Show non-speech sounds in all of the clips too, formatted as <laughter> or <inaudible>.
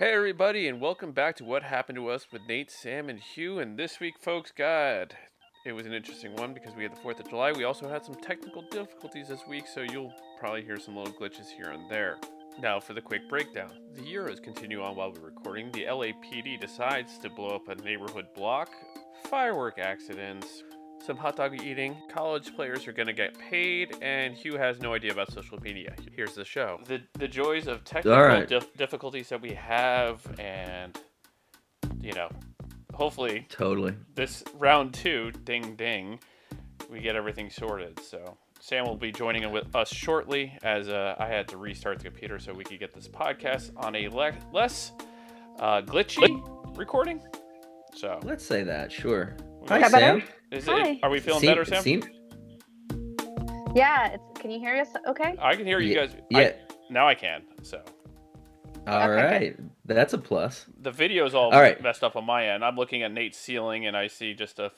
Hey everybody, and welcome back to What Happened to Us with Nate, Sam, and Hugh. And this week, folks, God, it was an interesting one because we had the 4th of July. We also had some technical difficulties this week, so you'll probably hear some little glitches here and there. Now for the quick breakdown. The Euros continue on while we're recording. The LAPD decides to blow up a neighborhood block. Firework accidents. Some hot dog eating. College players are going to get paid, and Hugh has no idea about social media. Here's the show. The the joys of technical All right. dif- difficulties that we have, and you know, hopefully Totally. this round two, ding ding, we get everything sorted. So Sam will be joining in with us shortly, as uh, I had to restart the computer so we could get this podcast on a le- less uh, glitchy recording. So Let's say that. Sure. We Hi, got- that better? Sam. is Hi. are we feeling Seem- better, Sam? seem- Yeah, it's, can you hear us? Okay. I can hear you Ye- guys. yeah. I, now I can. So All Okay, right. That's a plus. the video's all, All right. messed up on my end. I'm looking at Nate's ceiling and I see just a.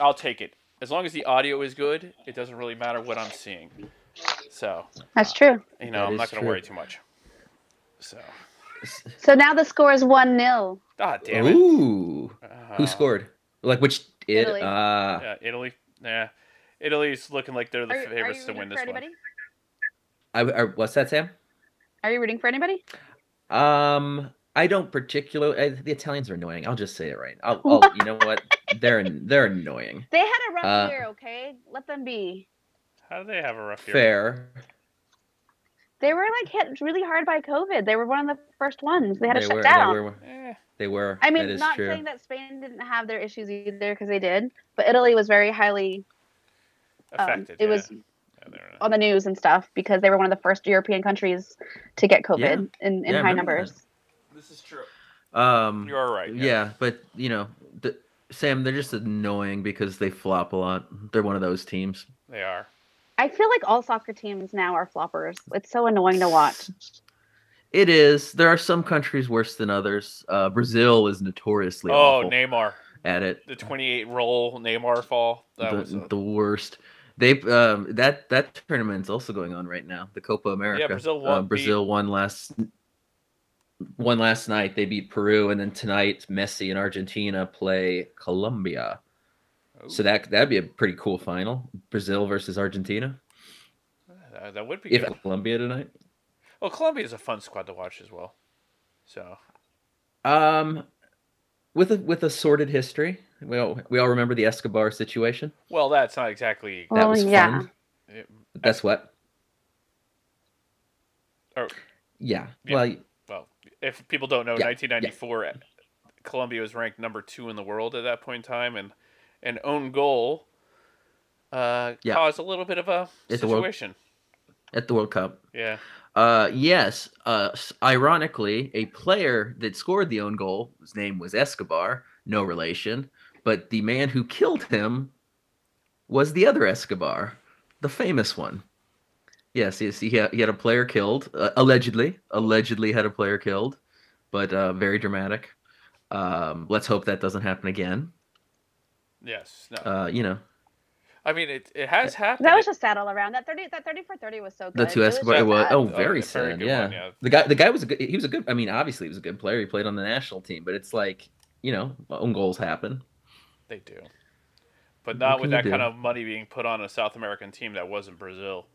I'll take it as long as the audio is good. It doesn't really matter what I'm seeing. So That's true. you know, That I'm not going to worry too much. So, So now the score is 1 0. ah, damn it. Ooh. Uh, Who scored? Like which? It. Italy. Ah. Yeah, Italy. Yeah, Italy's looking like they're the Are, are favorites to rooting win for this one. anybody? I, I, what's that, Sam? Are you rooting for anybody? Um. I don't particularly. I, the Italians are annoying. I'll just say it right. I'll. I'll <laughs> you know what? They're they're annoying. They had a rough Uh, year, okay? Let them be. How do they have a rough year? Fair. They were like hit really hard by COVID. They were one of the first ones. They had to shut were. down. They were. Eh, They were. I that mean, is not true. saying that Spain didn't have their issues either because they did, but Italy was very highly. Um, affected. it yeah. was Yeah, on the news and stuff because they were one of the first European countries to get COVID Yeah. in, in Yeah, high remember that. numbers. This is true. Um. You are right. Yeah. but you know, the, Sam, they're just annoying because they flop a lot. They're one of those teams. they are. I feel like all soccer teams now are floppers. It's so annoying to watch. It is. There are some countries worse than others. Uh, Brazil is notoriously Oh, Neymar, at it. the 28 roll Neymar fall. That the, was a, the worst. They um that that tournament's also going on right now. The Copa America. Yeah, Brazil Uh, won- Brazil won last won last night. They beat Peru, and then tonight Messi and Argentina play Colombia. So that that'd be a pretty cool final. Brazil versus Argentina. that, that would be If good. Colombia tonight. Well, Colombia is a fun squad to watch as well. So Um, with a with a sordid history. We all we all remember the Escobar situation. well, that's not exactly. That Oh, was yeah. fun. it- That's what. Or- Yeah. Yeah. Well, well, if people don't know, Yeah, 1994, Colombia was ranked number two in the world at that point in time, and an own goal uh, Yeah. caused a little bit of a It's a world- situation. at the World Cup. Yeah. Uh, yes. Uh, ironically, a player that scored the own goal, his name was Escobar, no relation, but the man who killed him was the other Escobar, the famous one. Yes, yes he, had, he had a player killed, uh, allegedly. Allegedly had a player killed, but uh, very dramatic. Um, let's hope that doesn't happen again. Yes. No. Uh, you know, I mean, it it has happened. That was just sad all around. That thirty, that thirty for thirty was so good. the two It oh, was Escobar. It was, sad. oh, Oh, very a sad. good yeah. one, yeah. the guy, the guy was a good. He was a good. I mean, obviously, he was a good player. He played on the national team, but it's like you know, own goals happen. They do. But not with that do? kind of money being put on a South American team that wasn't Brazil.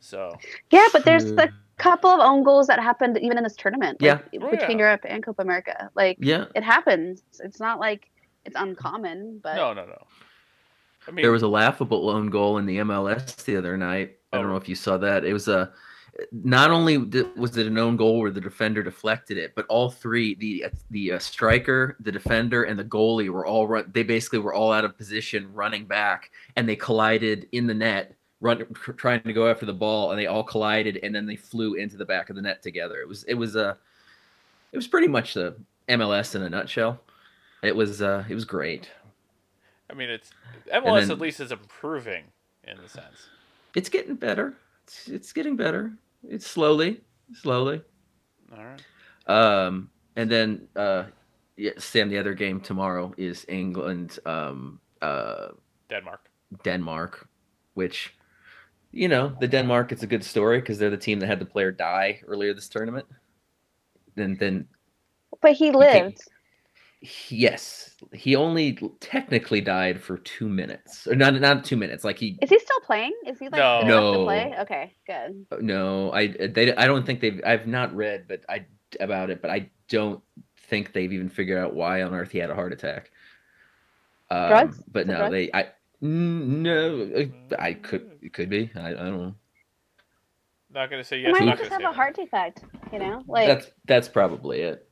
So Yeah, but there's True. a couple of own goals that happened even in this tournament. Yeah. like, Oh, between yeah. Europe and Copa America, like Yeah, it happens. It's not like it's uncommon, but no, no, no. I mean, there was a laughable own goal in the MLS the other night. I don't Oh. know if you saw that. It was a. Not only was it an own goal where the defender deflected it, but all three the the uh, striker, the defender, and the goalie were all run. They basically were all out of position, running back, and they collided in the net, run trying to go after the ball, and they all collided, and then they flew into the back of the net together. It was it was a, it was pretty much the MLS in a nutshell. It was uh it was great. I mean, it's MLS then- at least is improving in the sense. It's getting better. It's, it's getting better. It's slowly, slowly. All right. Um, and then uh, yeah, Sam, the other game tomorrow is England, um, uh, Denmark. Denmark, which, you know, the Denmark. It's a good story because they're the team that had the player die earlier this tournament. Then, then But he lived. Yes, he only technically died for two minutes, or not not two minutes. Like he Is he still playing? Is he like No. good to No. play? Okay, good. no, I they I don't think they've I've not read, but I about it, but I don't think they've even figured out why on earth he had a heart attack. Um, Drugs? But no, drugs? they I no, uh, I could it could be I, I don't know. Not gonna say He yes. might not just have a heart defect. You know, like that's that's probably it.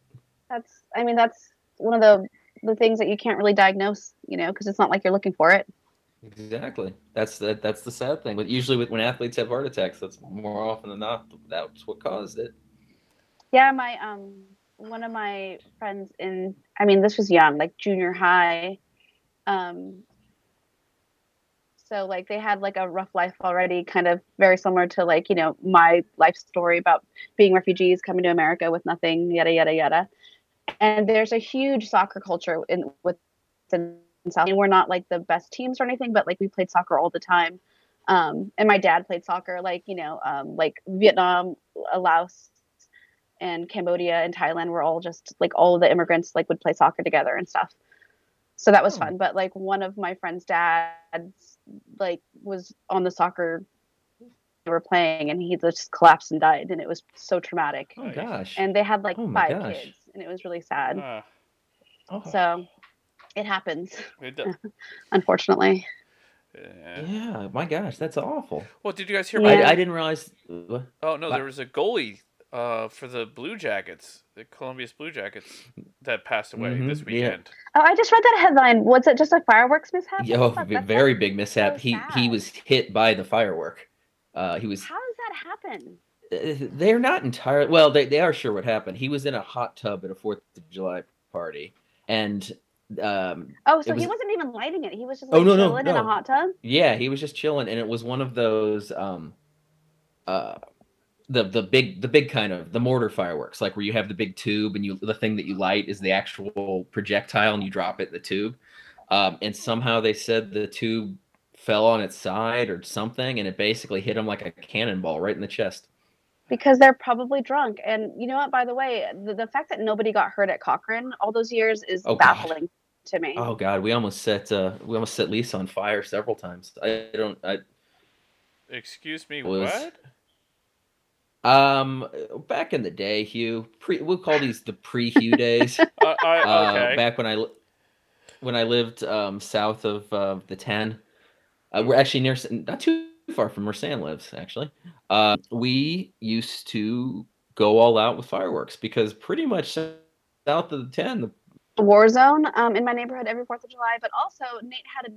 that's. I mean, that's one of the the things that you can't really diagnose. You know, because it's not like you're looking for it. Exactly. That's that. That's the sad thing. But usually, with when athletes have heart attacks, that's more often than not that's what caused it. Yeah, my um one of my friends in I mean this was young, like junior high. Um so like they had like a rough life already, kind of very similar to like, you know, my life story about being refugees coming to America with nothing, yada yada yada. And there's a huge soccer culture in within South. And we're not like the best teams or anything, but like we played soccer all the time. Um, and my dad played soccer, like you know, um, like Vietnam, Laos, and Cambodia and Thailand were all just like all of the immigrants like would play soccer together and stuff. So that was Oh. fun. But like one of my friend's dads like was on the soccer they were playing and he just collapsed and died and it was so traumatic. Oh gosh. And they had like Oh my five gosh. kids and it was really sad. Ah, oh, So it happens, it does. <laughs> unfortunately. Yeah. yeah. My gosh, that's awful. Well, did you guys hear Yeah. I, I didn't realize. Oh no, there was a goalie uh, for the Blue Jackets, the Columbus Blue Jackets, that passed away Mhm, this yeah. weekend. Oh, I just read that headline. Was it just a fireworks mishap? Yeah, What oh, the fuck? v- That's, very big mishap. so he he was hit by the firework. Uh, he was. How does that happen? Uh, They're not entirely well. They they are sure what happened. He was in a hot tub at a Fourth of July party, and um, Oh, so was- he wasn't even lighting it. He was just Oh, like no, no, chilling in a hot tub. Yeah, he was just chilling, and it was one of those um, uh, the the big the big kind of the mortar fireworks, like where you have the big tube and you the thing that you light is the actual projectile, and you drop it in the tube. Um, and somehow they said the tube fell on its side or something, and it basically hit him like a cannonball right in the chest. Because they're probably drunk. And you know what? By the way, the, the fact that nobody got hurt at Cochrane all those years is Oh, God. baffling to me. Oh God, we almost set uh, we almost set Lisa on fire several times. I don't. I, Excuse me, Was- what? um, back in the day, Hugh, pre we'll call these the pre-Hugh days. <laughs> Uh, I, uh, okay. back when I when I lived um, south of uh, the ten. Uh, we're actually near, not too far from where Sam lives. Actually, uh, we used to go all out with fireworks because pretty much south of the ten, the War zone um, in my neighborhood every Fourth of July, but also Nate had a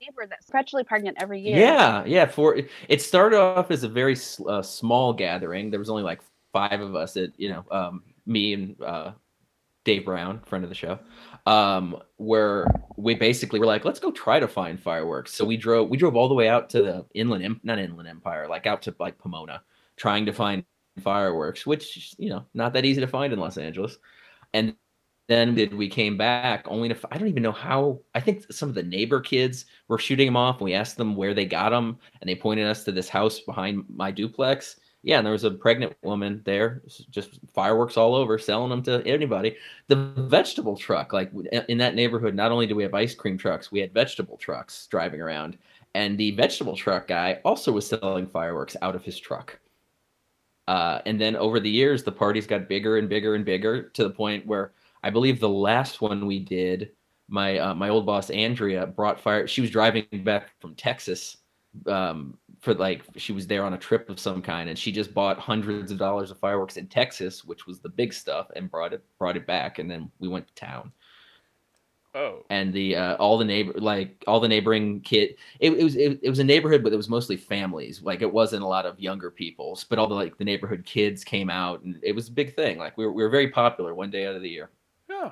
neighbor that's perpetually pregnant every year. Yeah, yeah. For it started off as a very uh, small gathering. There was only like five of us. At you know, um, me and uh, Dave Brown, friend of the show, um, where we basically were like, let's go try to find fireworks. So we drove. We drove all the way out to the inland, not inland empire, like out to like Pomona, trying to find fireworks, which you know, not that easy to find in Los Angeles. And then did we came back only to I don't even know how I think some of the neighbor kids were shooting them off and we asked them where they got them and they pointed us to this house behind my duplex yeah and there was a pregnant woman there just fireworks all over selling them to anybody the vegetable truck like in that neighborhood not only do we have ice cream trucks we had vegetable trucks driving around and the vegetable truck guy also was selling fireworks out of his truck uh, and then over the years the parties got bigger and bigger and bigger to the point where I believe the last one we did, my uh, my old boss Andrea brought fire. She was driving back from Texas um, for like she was there on a trip of some kind, and she just bought hundreds of dollars of fireworks in Texas, which was the big stuff, and brought it brought it back, and then we went to town. Oh, And the uh, all the neighbor like all the neighboring kid, it, it was it, it was a neighborhood, but it was mostly families. Like it wasn't a lot of younger people but all the like the neighborhood kids came out, and it was a big thing. Like we were we were very popular one day out of the year yeah.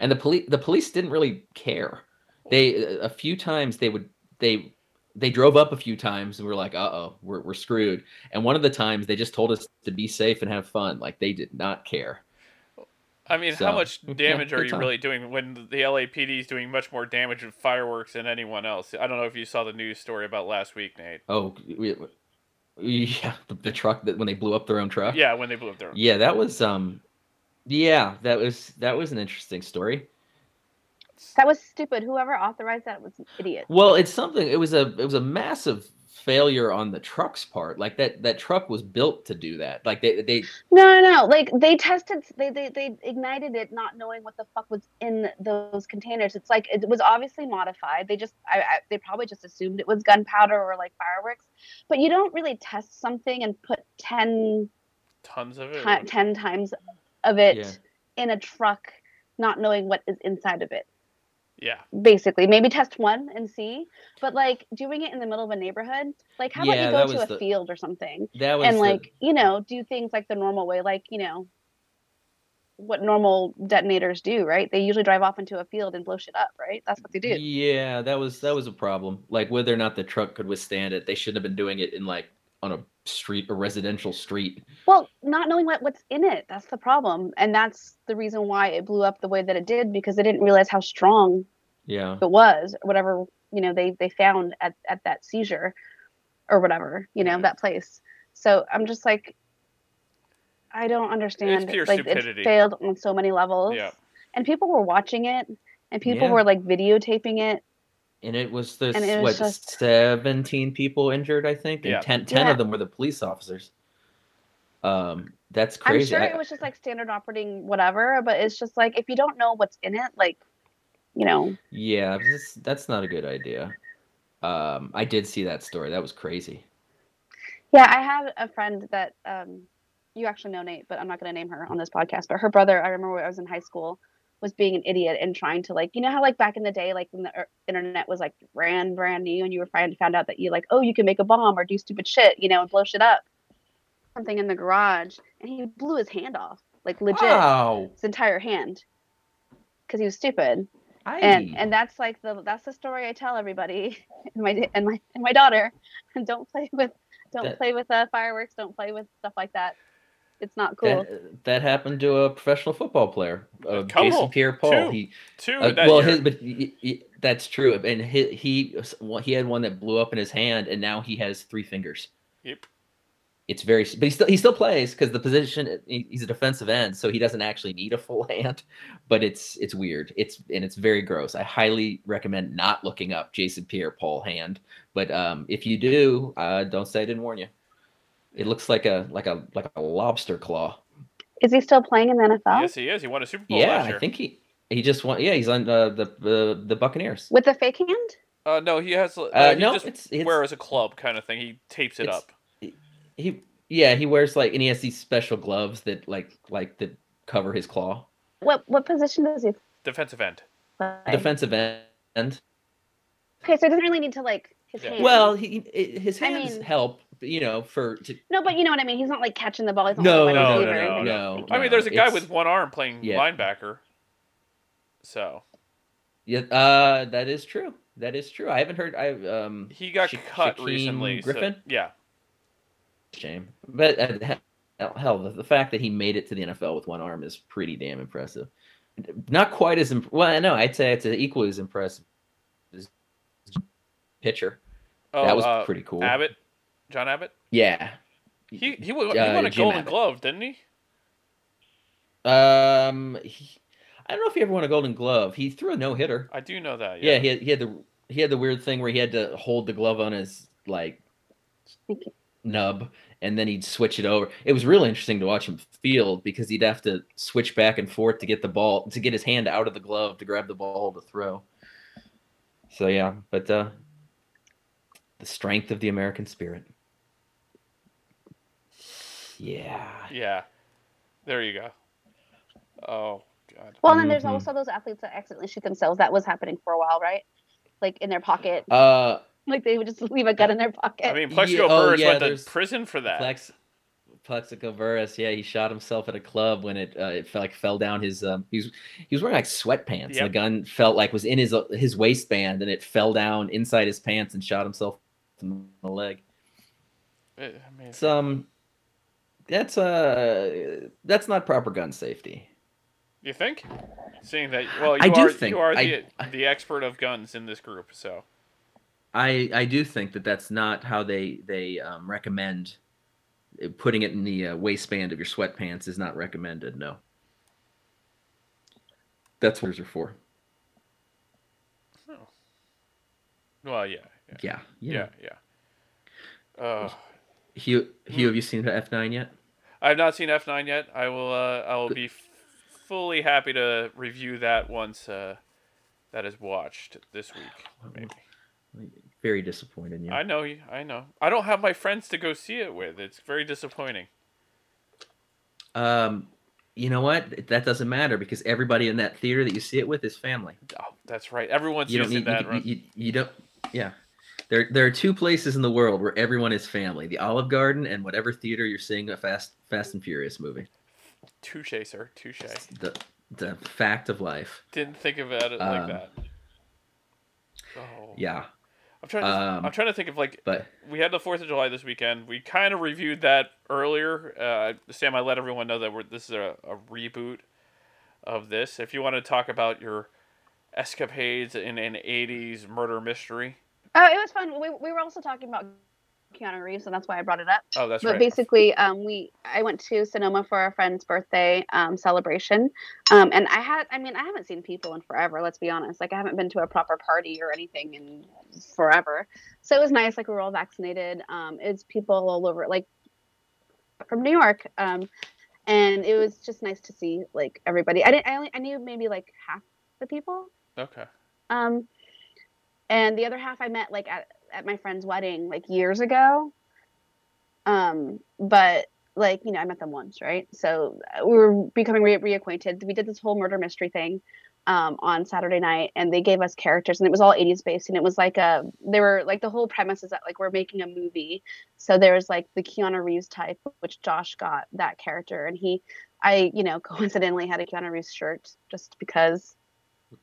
and the police the police didn't really care they a few times they would they they drove up a few times and we were like uh-oh we're, we're screwed and one of the times they just told us to be safe and have fun like they did not care I mean, how So, much <laughs> yeah, damage are you time. really doing when the LAPD is doing much more damage with fireworks than anyone else? I don't know if you saw the news story about last week, Nate. oh we, we- yeah the, the truck that when they blew up their own truck Yeah, when they blew up their. Own. Yeah that was um Yeah, that was that was an interesting story. That was stupid. Whoever authorized that was an idiot. Well, it's something. It was a it was a massive failure on the truck's part. Like that that truck was built to do that. Like they they No, no, no. Like they tested, they, they they ignited it, not knowing what the fuck was in those containers. It's like it was obviously modified. They just, I, I they probably just assumed it was gunpowder or like fireworks. But you don't really test something and put ten Tons of it. ti- ten times of it Yeah. in a truck, not knowing what is inside of it. Yeah. Basically, maybe test one and see. But like doing it in the middle of a neighborhood, like how Yeah, about you go to a the- field or something? that was and the- like you know do things like the normal way like you know what normal detonators do right they usually drive off into a field and blow shit up right that's what they do Yeah, that was that was a problem. Like whether or not the truck could withstand it, they shouldn't have been doing it in like on a street, a residential street. well not knowing what, what's in it that's the problem and that's the reason why it blew up the way that it did because they didn't realize how strong Yeah, it was whatever you know they they found at at that seizure or whatever you know Right. that place so i'm just like i don't understand it's pure like stupidity. it failed on so many levels Yeah. and people were watching it and people Yeah. were like videotaping it and it was the And it what just- seventeen people injured, I think, and Yeah. 10, 10 Yeah. of them were the police officers. Um, that's crazy i'm sure I- it was just like standard operating whatever but it's just like if you don't know what's in it like you know Yeah, that's, that's not a good idea. Um, I did see that story. That was crazy. yeah i have a friend that um you actually know nate but i'm not going to name her on this podcast but her brother i remember when i was in high school was being an idiot and trying to like you know how like back in the day like when the er- internet was like brand brand new and you were trying to found out that you like oh you can make a bomb or do stupid shit you know and blow shit up. Something in the garage and he blew his hand off like legit Wow. his entire hand because he was stupid. And and that's like the that's the story I tell everybody <laughs> and my and my and my daughter. And <laughs> don't play with don't That- play with uh, fireworks don't play with stuff like that it's not cool that, that happened to a professional football player, uh. Jason Pierre-Paul. Two. He Two. Uh, that well, his, but y- y- that's true, and he, he well, he had one that blew up in his hand, and now he has three fingers. Yep. It's very, but he still he still plays because the position he- he's a defensive end, so he doesn't actually need a full <laughs> hand. But it's it's weird. It's and it's very gross. I highly recommend not looking up Jason Pierre-Paul hand. But um, if you do, uh, don't say I didn't warn you. It looks like a like a like a lobster claw. is he still playing in the NFL Yes, he is. He won a Super Bowl Yeah, last year. I think he he just won. Yeah, he's on uh, the the the Buccaneers. with the fake hand Uh, no, he has. Uh, Uh, he no, just it's, it's wear as a club kind of thing. He tapes it up. he yeah he wears like and he has these special gloves that like like that cover his claw. what what position does he Defensive end. play Defensive end. okay so he doesn't really need to like his Yeah. hands Well, he i- his I hands mean- help, you know, for to, no but you know what I mean he's not like catching the ball he's not No, like a wide no, no, or no. I mean, there's a guy it's- with one arm playing Yeah. linebacker. So yeah. Uh, that is true. That is true. I haven't heard. I um he got Sha- cut Shaquem recently. so- Griffin? yeah. shame, but uh, hell, hell, the, the fact that he made it to the NFL with one arm is pretty damn impressive. Not quite as imp- well. No, I'd say it's equally as impressive as pitcher. Oh, that was uh, pretty cool. Abbott, John Abbott. Yeah. He he won, he Uh, won a Jim Golden Abbott. Glove, didn't he? Um, he, I don't know if he ever won a Golden Glove. He threw a no hitter. I do know that. Yeah, Yeah. he had, he had the he had the weird thing where he had to hold the glove on his like nub, and then he'd switch it over. It was really interesting to watch him field because he'd have to switch back and forth to get the ball to get his hand out of the glove to grab the ball to throw. So yeah, but uh, the strength of the American spirit. Yeah. Yeah. There you go. Oh God. well and then there's Mhm. also those athletes that accidentally shoot themselves that was happening for a while right like in their pocket Uh, like they would just leave a gun in their pocket I mean, Plaxico Yeah, oh, Burress yeah, went to prison for that. Plex, Plaxico Burress, yeah, he shot himself at a club when it uh, it felt like fell down his um he was he was wearing like sweatpants. And Yep. the gun felt like was in his uh, his waistband and it fell down inside his pants and shot himself in the leg. Eh, I mean, It's um that's uh that's not proper gun safety. you think? Seeing that, well, you I do are think- you are I- the the expert of guns in this group, so I I do think that that's not how they they um, recommend uh, putting it in the uh, waistband of your sweatpants is not recommended. No. That's what those are for. Oh. Well, yeah, yeah, Yeah. yeah, yeah. Uh, Hugh, Hugh, have you seen the F9 yet? I've not seen F nine yet. I will. Uh, I will be f- fully happy to review that once uh, that is watched this week. Maybe. Very disappointed in you. I know. I know. I don't have my friends to go see it with. It's very disappointing. Um, you know what? That doesn't matter because everybody in that theater that you see it with is family. Oh, that's right. Everyone's You don't need that. you, you, you don't. Yeah. There, there are two places in the world where everyone is family: the Olive Garden and whatever theater you're seeing a Fast, Fast and Furious movie. Touche, sir. Touche. The, the fact of life. Didn't think about it like Um, that. Oh. Yeah, I'm trying. To, um, I'm trying to think of like but we had the Fourth of July this weekend. We kind of reviewed that earlier. Uh, Sam, I let everyone know that we're, this is a, a reboot of this. If you want to talk about your escapades in an '80s murder mystery, Oh, it was fun. We, we were also talking about Keanu Reeves, and that's why I brought it up. oh, that's but right. But basically, um, we I went to Sonoma for a friend's birthday um, celebration, um, and I had I mean I haven't seen people in forever. Let's be honest. Like I haven't been to a proper party or anything in forever. So it was nice. Like we were all vaccinated. Um, it's people all over like from New York. Um, and it was just nice to see like everybody. I didn't. I only I knew maybe like half the people. Okay. Um, and the other half I met like at, at my friend's wedding like years ago. Um, but like you know I met them once, right? So uh, we were becoming re- reacquainted. We did this whole murder mystery thing um, on Saturday night, and they gave us characters, and it was all 80s based, and it was like a they were like the whole premise is that like we're making a movie. So there's like the Keanu Reeves type, which Josh got that character, and he. I, you know, <laughs> coincidentally had a Keanu Reeves shirt just because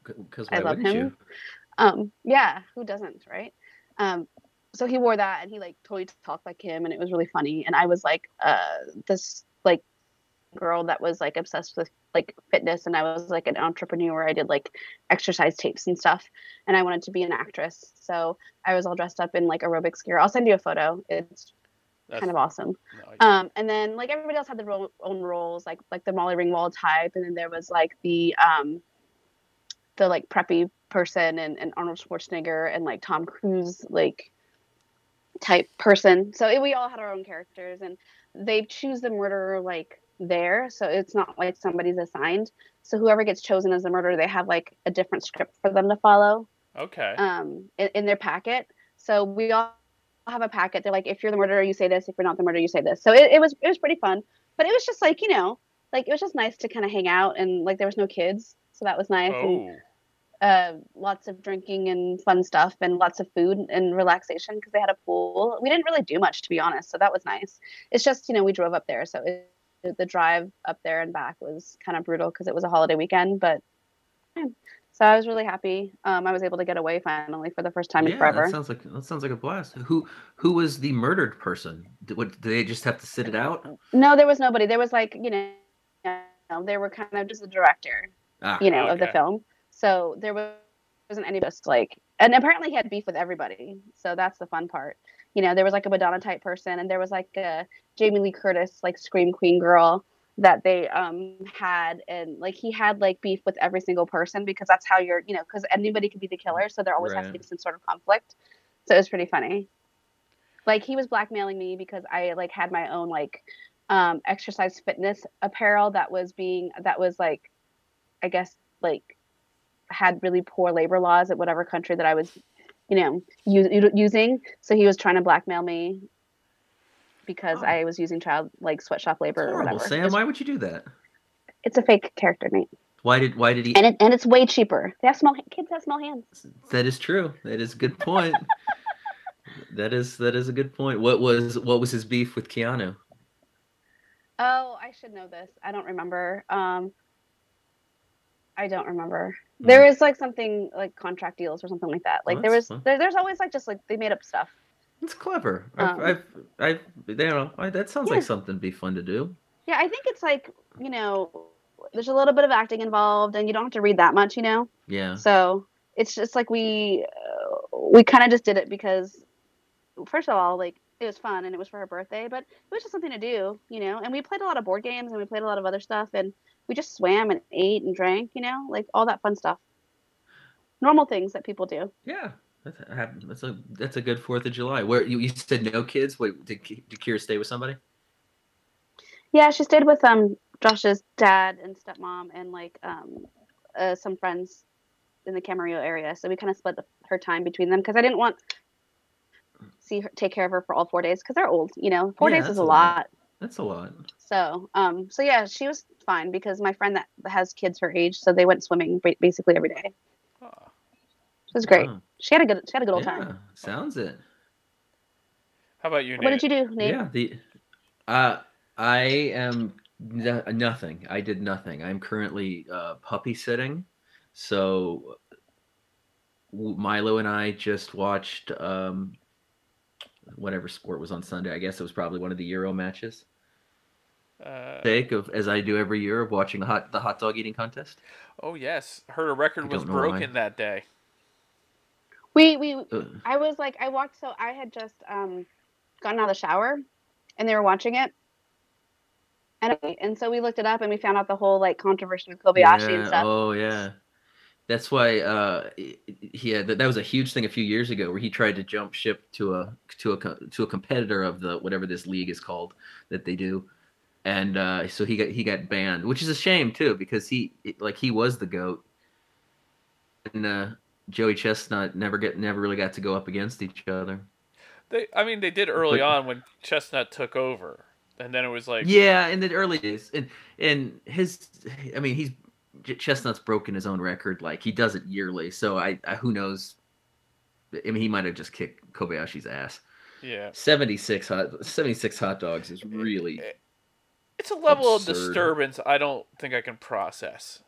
because I love him. you? Um, yeah, who doesn't, right? Um, so he wore that and he like totally talked like him and it was really funny. And I was like, uh, this like girl that was like obsessed with like fitness and I was like an entrepreneur. I did like exercise tapes and stuff and I wanted to be an actress. So I was all dressed up in like aerobics gear. I'll send you a photo. It's That's, kind of awesome. no, Um, and then like everybody else had their ro- own roles, like like the Molly Ringwald type, and then there was like the um, the like preppy person and, and Arnold Schwarzenegger and like Tom Cruise like type person. So it, we all had our own characters, and they choose the murderer like there, so it's not like somebody's assigned. So whoever gets chosen as the murderer, they have like a different script for them to follow okay. um, in, in their packet. So we all have a packet. They're like, if you're the murderer, you say this. If you're not the murderer, you say this. So it, it was it was pretty fun. But it was just like you know, like it was just nice to kind of hang out and like there was no kids, so that was nice. And, oh. uh, lots of drinking and fun stuff, and lots of food and relaxation because they had a pool. We didn't really do much to be honest, so that was nice. It's just you know we drove up there, so it, the drive up there and back was kind of brutal because it was a holiday weekend, but. yeah. So I was really happy. Um, I was able to get away finally for the first time in yeah, forever. that sounds like that sounds like a blast. Who who was the murdered person? Did, what, did they just have to sit it out? No, there was nobody. There was like you know, you know, they were kind of just the director, Ah, you know, of the film. So there was, wasn't any just like, and apparently he had beef with everybody. So that's the fun part. You know, there was like a Madonna type person, and there was like a Jamie Lee Curtis like scream queen girl that they um had, and like he had like beef with every single person because that's how you're, you know, because anybody could be the killer, so there always has to be some sort of conflict. So it was pretty funny. Like he was blackmailing me because I like had my own like um exercise fitness apparel that was being that was like I guess like had really poor labor laws at whatever country that I was, you know, u- using. So he was trying to blackmail me because Oh. I was using child like sweatshop labor or horrible, whatever. Sam. It's, Why would you do that? it's a fake character, Nate, Why did why did he? and it and it's way cheaper. They have small kids have small hands. That is true. That is a good point. <laughs> that is that is a good point. What was what was his beef with Keanu? Oh, I should know this. I don't remember. Um, I don't remember. Hmm. was like something like contract deals or something like that. Like there was there, there's always like just like they made up stuff. It's clever. I've, Um, I've, I've, you know, I, that sounds Yeah. like something to be fun to do. Yeah, I think it's like you know, there's a little bit of acting involved, and you don't have to read that much, you know. Yeah. So it's just like we uh, we kind of just did it because, first of all, like it was fun and it was for her birthday, but it was just something to do, you know. And we played a lot of board games and we played a lot of other stuff and we just swam and ate and drank, you know, like all that fun stuff. Normal things that people do. Yeah, that's a, that's a that's a good Fourth of July. Where you, you said no kids? Wait, did, did Kira stay with somebody? Yeah, she stayed with um Josh's dad and stepmom and like um uh, some friends in the Camarillo area. So we kind of split the, her time between them because I didn't want see her take care of her for all four days because they're old. You know, four Yeah, days is a a lot. lot. That's a lot. So um so yeah, she was fine because my friend that has kids her age, so they went swimming basically every day. It was great. Wow. She had a good she had a good old yeah, time. sounds it. How about you, What did you do, Nate? Yeah, the uh, I am no, nothing. I did nothing. I'm currently uh, puppy sitting, so Milo and I just watched um, whatever sport was on Sunday. I guess it was probably one of the Euro matches. Uh, Sake of as I do every year of watching the hot the hot dog eating contest. oh yes, heard a record I was don't why. broken that day. We we Uh, I was like I walked so I had just um gotten out of the shower and they were watching it. And and so we looked it up and we found out the whole like controversy with Kobayashi and stuff. Oh yeah. That's why uh, he had that, that was a huge thing a few years ago where he tried to jump ship to a to a to a competitor of the whatever this league is called that they do, and uh, so he got he got banned, which is a shame too because he like he was the goat, and uh, Joey Chestnut never get never really got to go up against each other. They, I mean, they did early But- on when Chestnut took over, and then it was like, yeah, in the early days, and and his, I mean, he's Chestnut's broken his own record. Like he does it yearly, so I, I who knows. I mean, he might have just kicked Kobayashi's ass. yeah, Seventy six hot, seventy six hot dogs is really. It's a level Absurd. of disturbance I don't think I can process.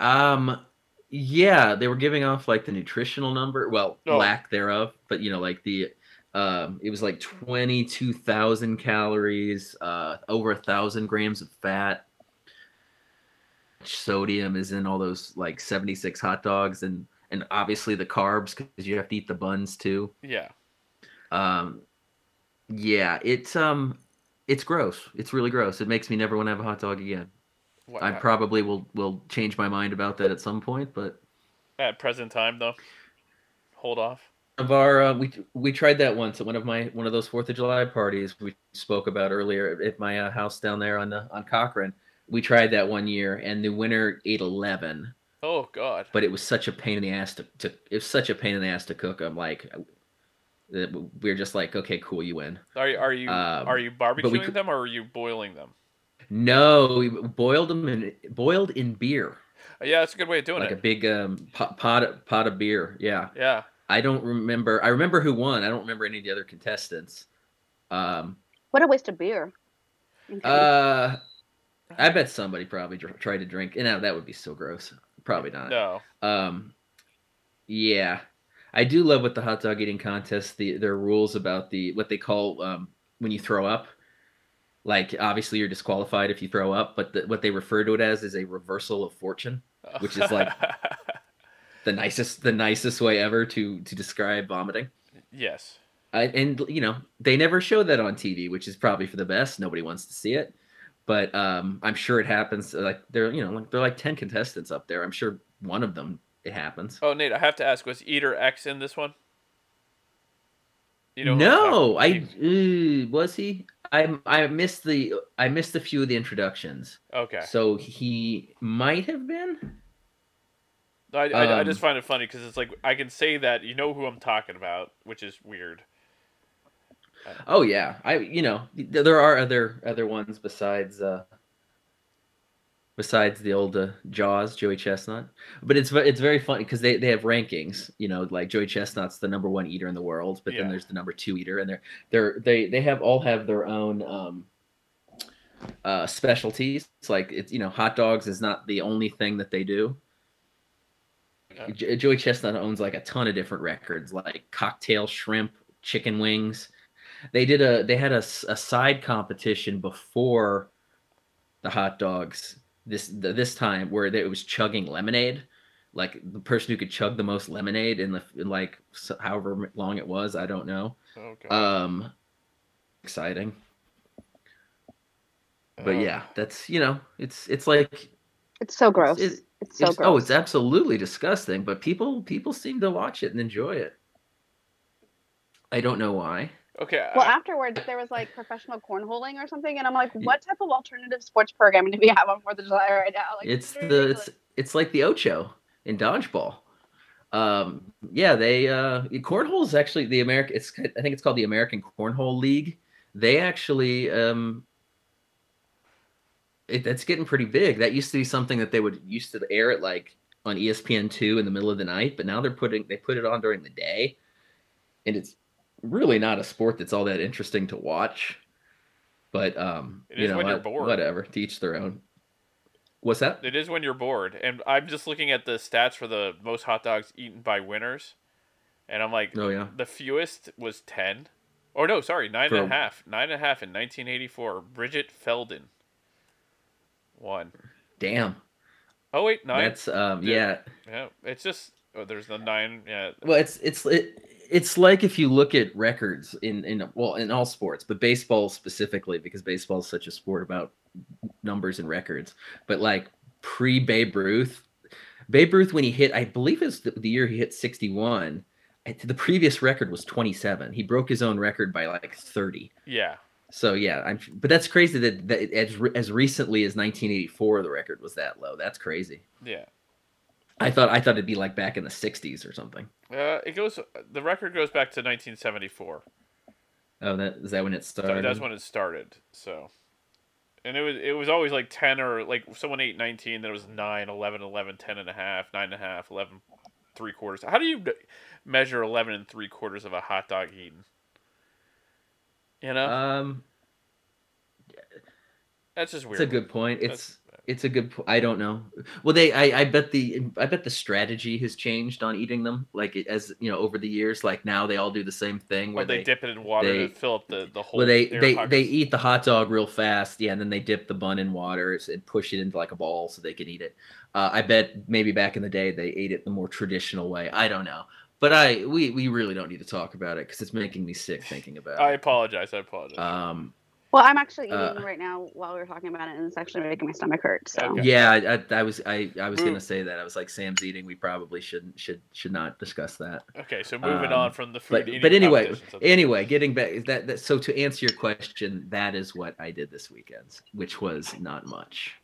Um, yeah, they were giving off like the nutritional number, well, Oh. lack thereof, but you know, like the, um, it was like twenty two thousand calories, uh, over a thousand grams of fat. Sodium is in all those like seventy six hot dogs, and and obviously the carbs because you have to eat the buns too. Yeah, Um, yeah, it's um, it's gross. It's really gross. It makes me never want to have a hot dog again. What- I probably will will change my mind about that at some point, but at present time though, hold off. of our uh, we we tried that once at one of my one of those Fourth of July parties we spoke about earlier at my uh, house down there on the on Cochrane. We tried that one year, and the winner ate eleven. Oh God, but it was such a pain in the ass to, to it was such a pain in the ass to cook. I'm like, we're just like, okay, cool, you win. are you are you Um, are you barbecuing could- them or are you boiling them? No, we boiled them in boiled in beer, Uh, Yeah, that's a good way of doing it. like a big um, pot pot of- pot of beer. Yeah. Yeah, I don't remember. I remember who won. I don't remember any of the other contestants. Um, What a waste of beer. Okay. uh, I bet somebody probably dr- tried to drink. And now that would be so gross. Probably not. no, Um, yeah, I do love with the hot dog eating contest. The their rules about the what they call um, when you throw up. Like obviously you're disqualified if you throw up, but the, what they refer to it as is a reversal of fortune. Which is like- <laughs> The nicest the nicest way ever to to describe vomiting. yes. I, and you know they never show that on TV, which is probably for the best. Nobody wants to see it, but um, I'm sure it happens. Like they're you know, like there are like ten contestants up there. I'm sure one of them it happens. Oh, Nate, I have to ask: Was Eater X in this one? You know no, I uh, was he. I I missed the I missed a few of the introductions, Okay. so he might have been. I, I, I just Um, find it funny because it's like I can say that you know who I'm talking about, which is weird. Oh yeah, I you know there are other other ones besides uh besides the old uh, Jaws, Joey Chestnut. But it's it's very funny because they, they have rankings. You know, like Joey Chestnut's the number one eater in the world, but Yeah. then there's the number two eater, and they're they're they they have all have their own um uh specialties. It's like it's you know hot dogs is not the only thing that they do. Yeah. Joey Chestnut owns like a ton of different records, like cocktail shrimp, chicken wings. They did a they had a, a side competition before the hot dogs this the, this time where it was chugging lemonade, like the person who could chug the most lemonade in the in like however long it was. I don't know. God. Um, exciting, but Um, yeah, that's you know, it's it's like It's so gross. it- it's so it's, gross. oh, it's absolutely disgusting, but people people seem to watch it and enjoy it. I don't know why. Okay. well, I- afterwards there was like professional cornholing or something, and I'm like, what type of alternative sports programming do we have on Fourth of July right now? Like, it's the it's it's like the Ocho in dodgeball. Um, yeah, they uh, cornhole is actually the American. It's I think it's called the American Cornhole League. They actually um, it, that's getting pretty big. That used to be something that they would used to air it like on ESPN two in the middle of the night, but now they're putting they put it on during the day, and it's really not a sport that's all that interesting to watch. But um, It you is know when you're what? bored. whatever, teach their own. What's that? It is when you're bored, and I'm just looking at the stats for the most hot dogs eaten by winners, and I'm like, Oh yeah. the fewest was ten, or no, sorry, nine and a half, nine and a half in 1984. Bridget Felden won. Damn. Oh wait, nine. That's um Yeah. yeah. Yeah, it's just oh, there's the nine. Yeah, Well, it's it's it, it's like if you look at records in in well in all sports, but baseball specifically because baseball is such a sport about numbers and records. But like pre Babe Ruth, Babe Ruth when he hit, I believe it's the, the year he hit 61. The previous record was 27. He broke his own record by like 30. yeah. So yeah, I'm. But that's crazy that, that as as recently as 1984, the record was that low. That's crazy. Yeah. I thought I thought it'd be like back in the 60s or something. Uh, it goes. The record goes back to 1974. Oh, that is that when it So started? that's when it started. So, and it was it was always like 10 or like someone ate 19, then it was 9, 11, 11, 10 and a half, 9 and a half, 11, three quarters. How do you measure 11 and three quarters of a hot dog eaten? You know, Um, that's just weird. it's a good point. That's- It's a good. I don't know. Well, they I, I bet the I bet the strategy has changed on eating them. Like as you know over the years, like now they all do the same thing where they, they, dip it in water they- to fill up the the whole. well they they pockets. they eat the hot dog real fast, yeah, and then they dip the bun in water and push it into like a ball so they can eat it. Uh, I bet maybe back in the day they ate it the more traditional way. I don't know, but I we we really don't need to talk about it because it's making me sick thinking about it. I it. apologize. I apologize. Um, Well, I'm actually eating Uh, right now while we were talking about it, and it's actually making my stomach hurt. So Okay. Yeah, I, I, I was I, I was Move. gonna say that. I was like, Sam's eating. We probably shouldn't should should not discuss that. okay, so moving um, on from the food But eating but anyway, anyway, getting back that, that so to answer your question, that is what I did this weekend, which was not much.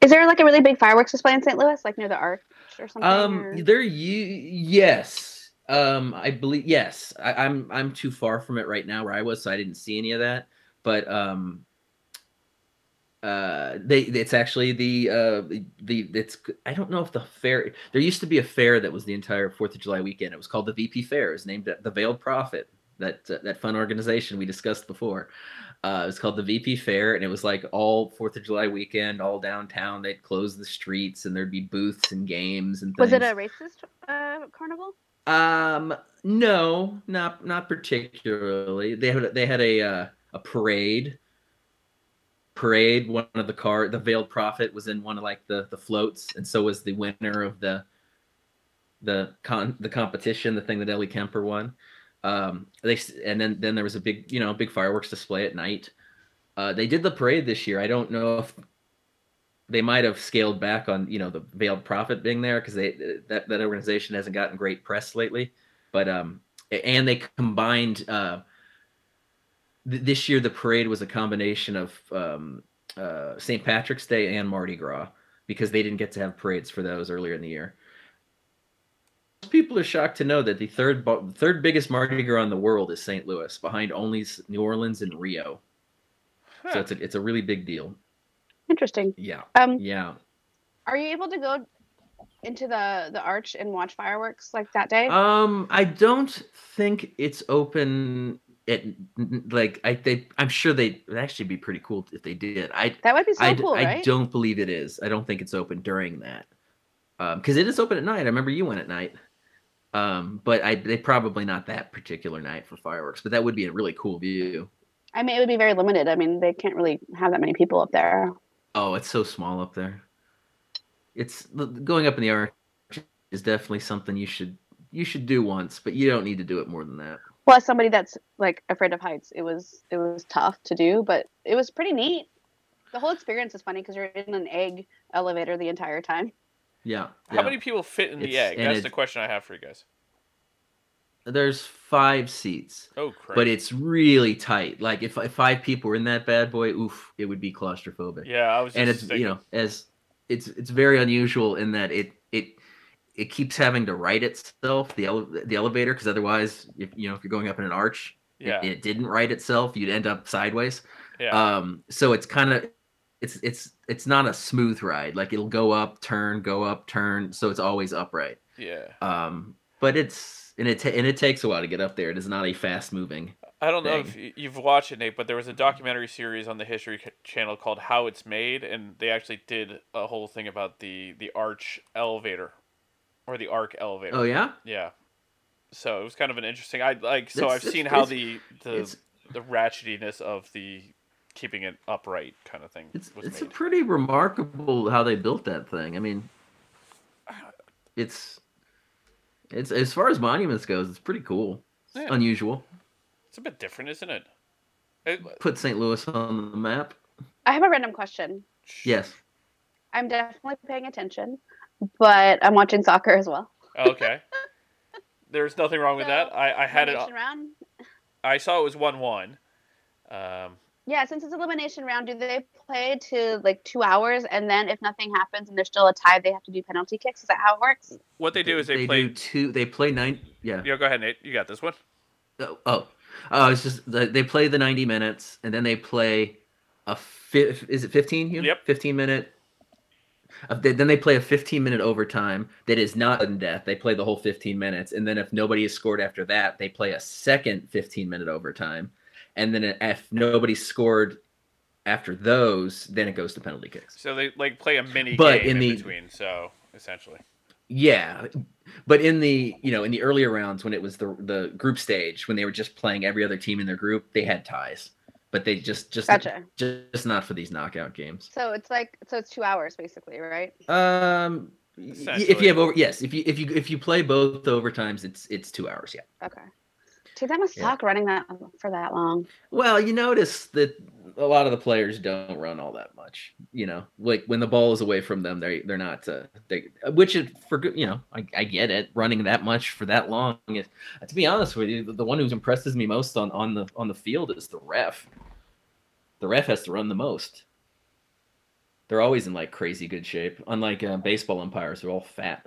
is there like a really big fireworks display in St. Louis, like near the Arch or something? Um, or- there you yes. Um, I believe yes. I, I'm I'm too far from it right now where I was, so I didn't see any of that. But um, uh, they it's actually the uh the it's I don't know if the fair there used to be a fair that was the entire Fourth of July weekend. It was called the VP Fair. It was named the Veiled Prophet. That uh, that fun organization we discussed before. Uh, it was called the VP Fair, and it was like all Fourth of July weekend, all downtown. They'd close the streets, and there'd be booths and games and things. was it a racist uh, carnival? Um, no, not not particularly. They had they had a uh, a parade. Parade. One of the car, the Veiled Prophet, was in one of like the the floats, and so was the winner of the the con the competition, the thing that Ellie Kemper won. Um, they and then then there was a big you know big fireworks display at night. Uh, they did the parade this year. I don't know if they might have scaled back on you know the veiled prophet being there because they that that organization hasn't gotten great press lately. But um and they combined uh th- this year the parade was a combination of um uh st patrick's day and mardi gras because they didn't get to have parades for those earlier in the year. People are shocked to know that the third third biggest mardi gras in the world is st louis behind only new orleans and rio. So it's a, it's a really big deal Interesting. yeah Um, yeah are you able to go into the the Arch and watch fireworks like that day? Um, I don't think it's open at like I they I'm sure they would actually be pretty cool if they did. I that would be so I, cool, I right? don't believe it is. I don't think it's open during that. Um, because it is open at night. I remember you went at night. Um, but I they probably not that particular night for fireworks, but that would be a really cool view. I mean, it would be very limited. I mean, they can't really have that many people up there. Oh, it's so small up there. it's going up in the arch is definitely something you should you should do once, but you don't need to do it more than that. Well, as somebody that's like afraid of heights, it was it was tough to do, but it was pretty neat. The whole experience is funny because you're in an egg elevator the entire time. Yeah. How yeah. many people fit in the It's- egg? That's it- the question I have for you guys. There's five seats, Oh, Christ. but it's really tight. Like if, if five people were in that bad boy, oof, it would be claustrophobic. yeah, I was just and it's thinking, you know as it's it's very unusual in that it it it keeps having to right itself the ele- the elevator because otherwise if you know if you're going up in an arch yeah, it, it didn't right itself you'd end up sideways yeah, um so it's kind of it's it's it's not a smooth ride like it'll go up turn go up turn so it's always upright yeah. um but it's and it ta- and it takes a while to get up there it is not a fast moving I don't know if you've watched it, Nate, but there was a documentary series on the History Channel called "How It's Made," and they actually did a whole thing about the the arch elevator, or the arc elevator. oh yeah Yeah. So it was kind of an interesting. I like. So It's- I've it's- seen how the the the ratchetiness of the keeping it upright kind of thing It's was it's a pretty remarkable how they built that thing. I mean, <sighs> it's it's as far as monuments goes, it's pretty cool. It's Yeah. unusual. It's a bit different, isn't it? It- Put St. Louis on the map. I have a random question. Yes. I'm definitely paying attention, but I'm watching soccer as well. Okay. There's nothing wrong with that. I, I had it. Round. I saw it was one one. Um, Yeah, since it's elimination round, do they play to like two hours, and then if nothing happens and there's still a tie, they have to do penalty kicks? Is that how it works? what they do is they, they play. do two. They play nine. Yeah. Yeah, go ahead, Nate. You got this one. Oh, oh, oh it's just the, they play the ninety minutes, and then they play a fi- is it fifteen? Hugh? Yep. Fifteen minute. Uh, they- then they play a 15 minute overtime that is not in death. They play the whole 15 minutes, and then if nobody is scored after that, they play a second 15 minute overtime, and then if nobody scored after those, then it goes to penalty kicks. So they like play a mini But game in in, between. So essentially, Yeah, but in the you know in the earlier rounds when it was the the group stage when they were just playing every other team in their group, they had ties, but they just just Gotcha. just not for these knockout games. So it's like so it's two hours basically, right? Um, if you have over yes, if you if you if you play both overtimes, it's it's two hours. Yeah. Okay. Dude, that must Yeah. suck running that for that long. Well, you notice that a lot of the players don't run all that much. You know, like when the ball is away from them, they they're not. Uh, they which is for good. You know, I, I get it. Running that much for that long is. To be honest with you, the, the one who impresses me most on on the on the field is the ref. The ref has to run the most. They're always in like crazy good shape. Unlike uh, baseball umpires, they're all fat.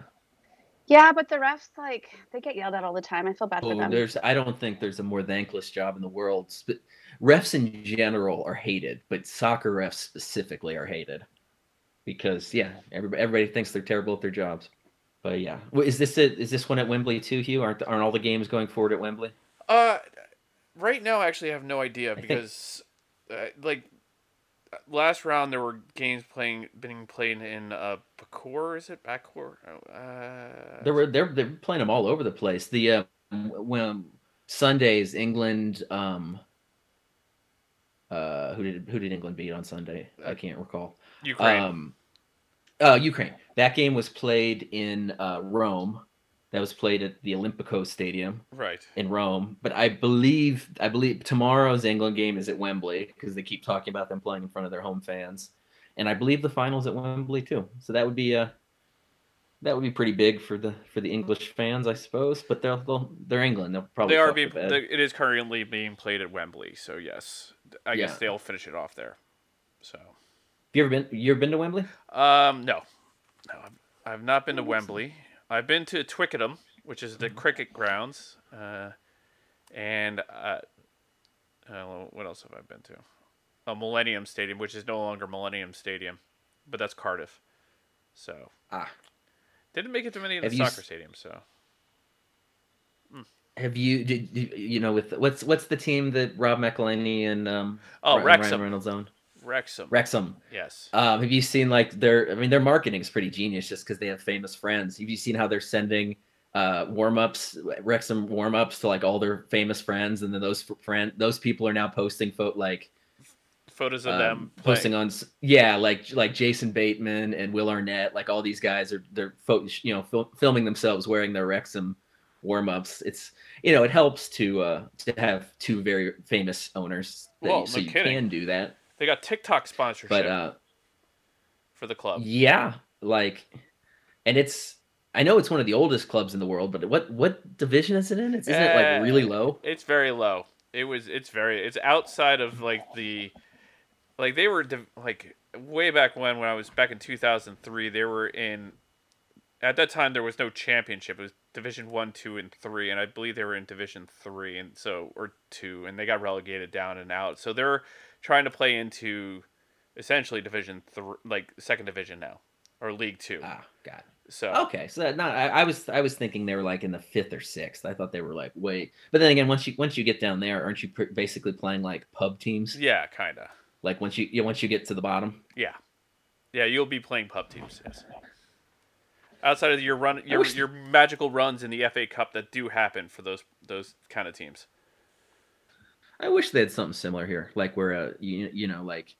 Yeah, but the refs like they get yelled at all the time. I feel bad for Oh, them. there's I don't think there's a more thankless job in the world. Sp- refs in general are hated, but soccer refs specifically are hated because yeah, everybody everybody thinks they're terrible at their jobs. But yeah, is this it? Is this one at Wembley too, Hugh? Aren't aren't all the games going forward at Wembley? uh, right now I actually have no idea because, uh, like, last round there were games playing being played in uh Baku. Is it Baku? Uh, They were they're they're playing them all over the place. The uh, when Sundays England um uh who did who did England beat on Sunday? I can't recall. Ukraine. Um, uh, Ukraine. That game was played in uh, Rome. That was played at the Olimpico Stadium right. in Rome. But I believe I believe tomorrow's England game is at Wembley because they keep talking about them playing in front of their home fans. And I believe the finals at Wembley too. So that would be uh that would be pretty big for the for the English fans, I suppose. But they'll, they'll they're England. They'll probably They are being. It is currently being played at Wembley. So yes, I guess they'll finish it off there. So. Have you ever been? You ever been to Wembley? Um, no, no, I've, I've not been to Wembley. I've been to Twickenham, which is the cricket grounds, uh, and uh, uh, what else have I been to? A Millennium Stadium, which is no longer Millennium Stadium, but that's Cardiff. So Ah. didn't make it to many of the Have soccer s- stadiums. So Have you did you, you know with what's what's the team that Rob McElhenney and um Oh, Ryan Wrexham. Reynolds own? Wrexham, Wrexham. yes, Um, have you seen like their? I mean, their marketing is pretty genius just because they have famous friends. Have you seen how they're sending uh, warm ups, Wrexham warm ups to like all their famous friends, and then those friend those people are now posting photo like photos of um, them posting playing. on yeah like like jason bateman and will arnett like all these guys are they're fo- you know fil- filming themselves wearing their wrexham warm-ups it's you know it helps to uh to have two very famous owners that Well, so no you kidding. can do that They got TikTok sponsorship but uh for the club. yeah like and it's i know it's one of the oldest clubs in the world but what what division is it in it's isn't it Uh, like really low It's very low. It was. It's very. It's outside of like the, like they were div- like way back when when I was back in two thousand three. They were in. At that time, there was no championship. It was Division One, Two, and Three, and I believe they were in Division Three, and so or two, and they got relegated down and out. So they're trying to play into, essentially Division Three, like second division now, or League Two. ah god So Okay, so that not I, I was I was thinking they were like in the fifth or sixth. I thought they were like wait, but then again, once you once you get down there, aren't you pr- basically playing like pub teams? yeah, kinda. Like once you yeah, once you get to the bottom. Yeah, yeah, you'll be playing pub teams. Yes. Outside of your run, your wish- your magical runs in the FA Cup that do happen for those those kind of teams. I wish they had something similar here, like where uh you you know like,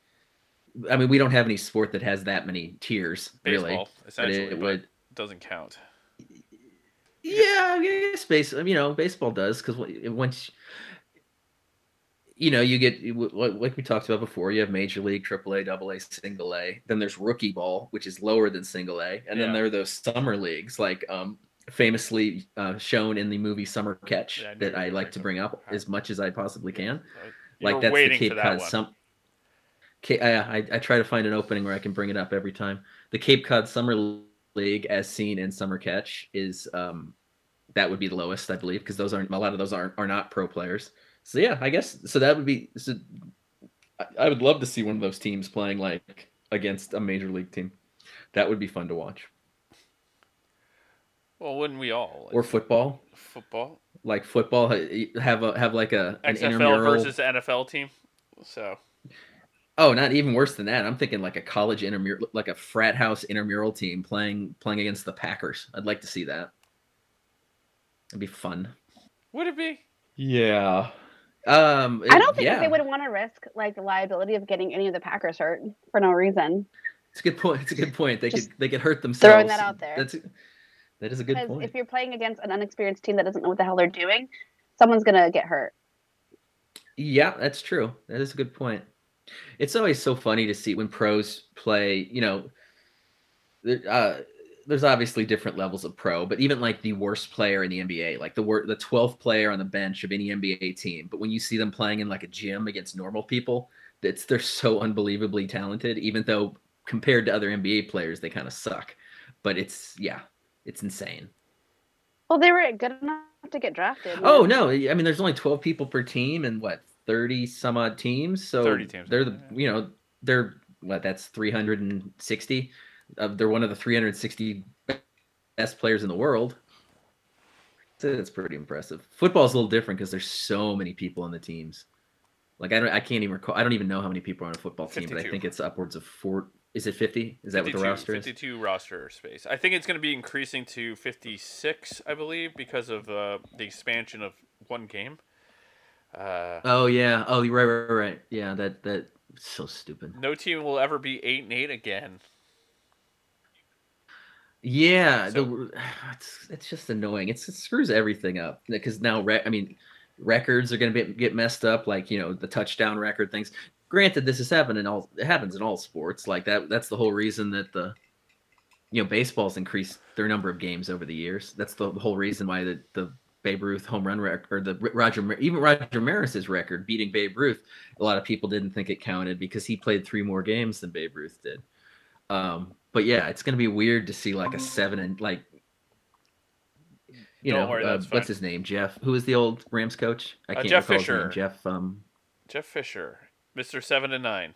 I mean we don't have any sport that has that many tiers really, Baseball, but essentially, it but would. doesn't count. Yeah, I guess. You know, baseball does because once you know you get like we talked about before, you have major league, triple A, double A, single A. Then there's rookie ball, which is lower than single A, and then there are those summer leagues, like um, famously uh, shown in the movie Summer Catch Yeah, I that I like to bring up as much as I possibly can. You like that's the Cape Cod. Ca- I, I I try to find an opening where I can bring it up every time. The Cape Cod Summer League, as seen in Summer Catch, is um, that would be the lowest, I believe, because those aren't a lot of those aren't are not pro players. So yeah, I guess so that would be. So I, I would love to see one of those teams playing like against a major league team. That would be fun to watch. Well, wouldn't we all? Or football, football, like football, have a have like a an XFL intramural. versus NFL team. So Oh, not even worse than that. I'm thinking like a college intramural, like a frat house intramural team playing playing against the Packers. I'd like to see that. It'd be fun. would it be? Yeah. Um. I don't think yeah. they would want to risk like the liability of getting any of the Packers hurt for no reason. It's a good point. It's a good point. They Just could they could hurt themselves. throwing that out there. That's that is a good point. if you're playing against an unexperienced team that doesn't know what the hell they're doing, someone's gonna get hurt. Yeah, that's true. That is a good point. It's always so funny to see when pros play, you know, uh, there's obviously different levels of pro, but even like the worst player in the NBA, like the wor- the 12th player on the bench of any NBA team, but when you see them playing in like a gym against normal people, that's they're so unbelievably talented even though compared to other NBA players they kind of suck. But it's yeah, it's insane. Well, they were good enough to get drafted. Oh man. no! I mean, there's only 12 people per team, and what 30 some odd teams. So 30 teams. They're the you know they're what that's 360. Uh, they're one of the 360 best players in the world. So that's pretty impressive. Football's a little different because there's so many people on the teams. Like I don't, I can't even recall. I don't even know how many people are on a football team, but I think it's upwards of four. Is it 50? Is that what the 52 roster is? 52 roster space. I think it's going to be increasing to 56, I believe, because of uh, the expansion of one game. Uh, Oh yeah. Oh, right, right, right. Yeah, that that so stupid. no team will ever be eight and eight again. Yeah, So- the, <sighs> it's it's just annoying. It's, it screws everything up because now, re- I mean, records are going to get messed up. Like you know, the touchdown record things. Granted, this has happened in all. It happens in all sports. Like that. That's the whole reason that the, you know, baseball's increased their number of games over the years. That's the whole reason why the the Babe Ruth home run record, or the Roger, even Roger Maris's record beating Babe Ruth. A lot of people didn't think it counted because he played three more games than Babe Ruth did. Um, but yeah, it's gonna be weird to see like a seven and like, you Don't know, worry, uh, what's his name? Jeff. Who was the old Rams coach? I Uh, can't remember. Jeff recall his name. Jeff. Um, Jeff Fisher, Mr. 7 and 9.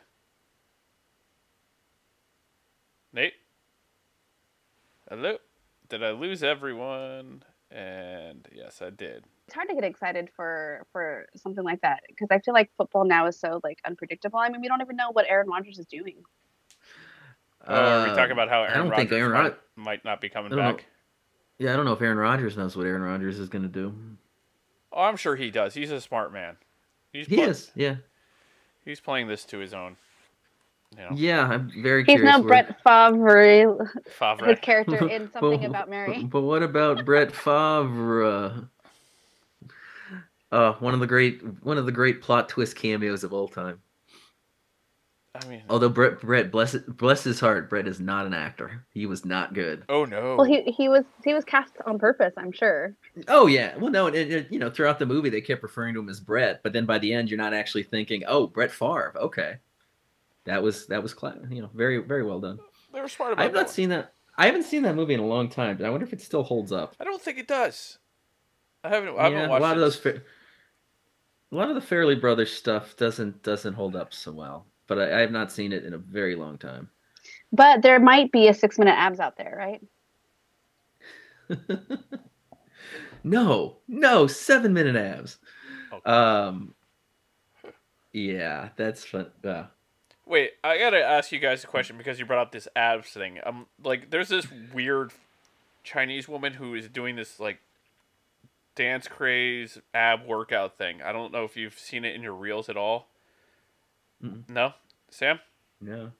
Nate? Hello? Did I lose everyone? And yes, I did. It's hard to get excited for for something like that because I feel like football now is so like unpredictable. I mean, we don't even know what Aaron Rodgers is doing. Oh, are we uh, talking about how I Aaron don't Rodgers think Aaron might, Rod- might not be coming I don't know. back? Yeah, I don't know if Aaron Rodgers knows what Aaron Rodgers is gonna do. Oh, I'm sure he does. He's a smart man. He's He put- is. Yeah. He's playing this to his own. You know, Yeah, I'm very He's curious. no where- Brett Favre, Favre. his character in <laughs> Something But- About Mary. But what about Brett Favre? Uh, one of the great one of the great plot twist cameos of all time. I mean, Although Brett Brett bless bless his heart, Brett is not an actor. He was not good. oh no. Well, he he was he was cast on purpose, I'm sure. Oh yeah, well no, and, and, you know throughout the movie they kept referring to him as Brett, but then by the end you're not actually thinking, oh Brett Favre. Okay, that was that was cla- you know very very well done. they were smart about I've not one. seen that. I haven't seen that movie in a long time, but I wonder if it still holds up. I don't think it does. I haven't. I haven't yeah, a lot it. of those. Fa- a lot of the Farrelly Brothers stuff doesn't doesn't hold up so well, but I, I have not seen it in a very long time. But there might be a six minute abs out there, right? <laughs> no, no, seven minute abs. Okay. Um, yeah, that's fun. Uh, Wait, I gotta ask you guys a question because you brought up this abs thing. Um, like, there's this weird Chinese woman who is doing this like dance craze ab workout thing. I don't know if you've seen it in your reels at all. Mm-mm. No, Sam, no,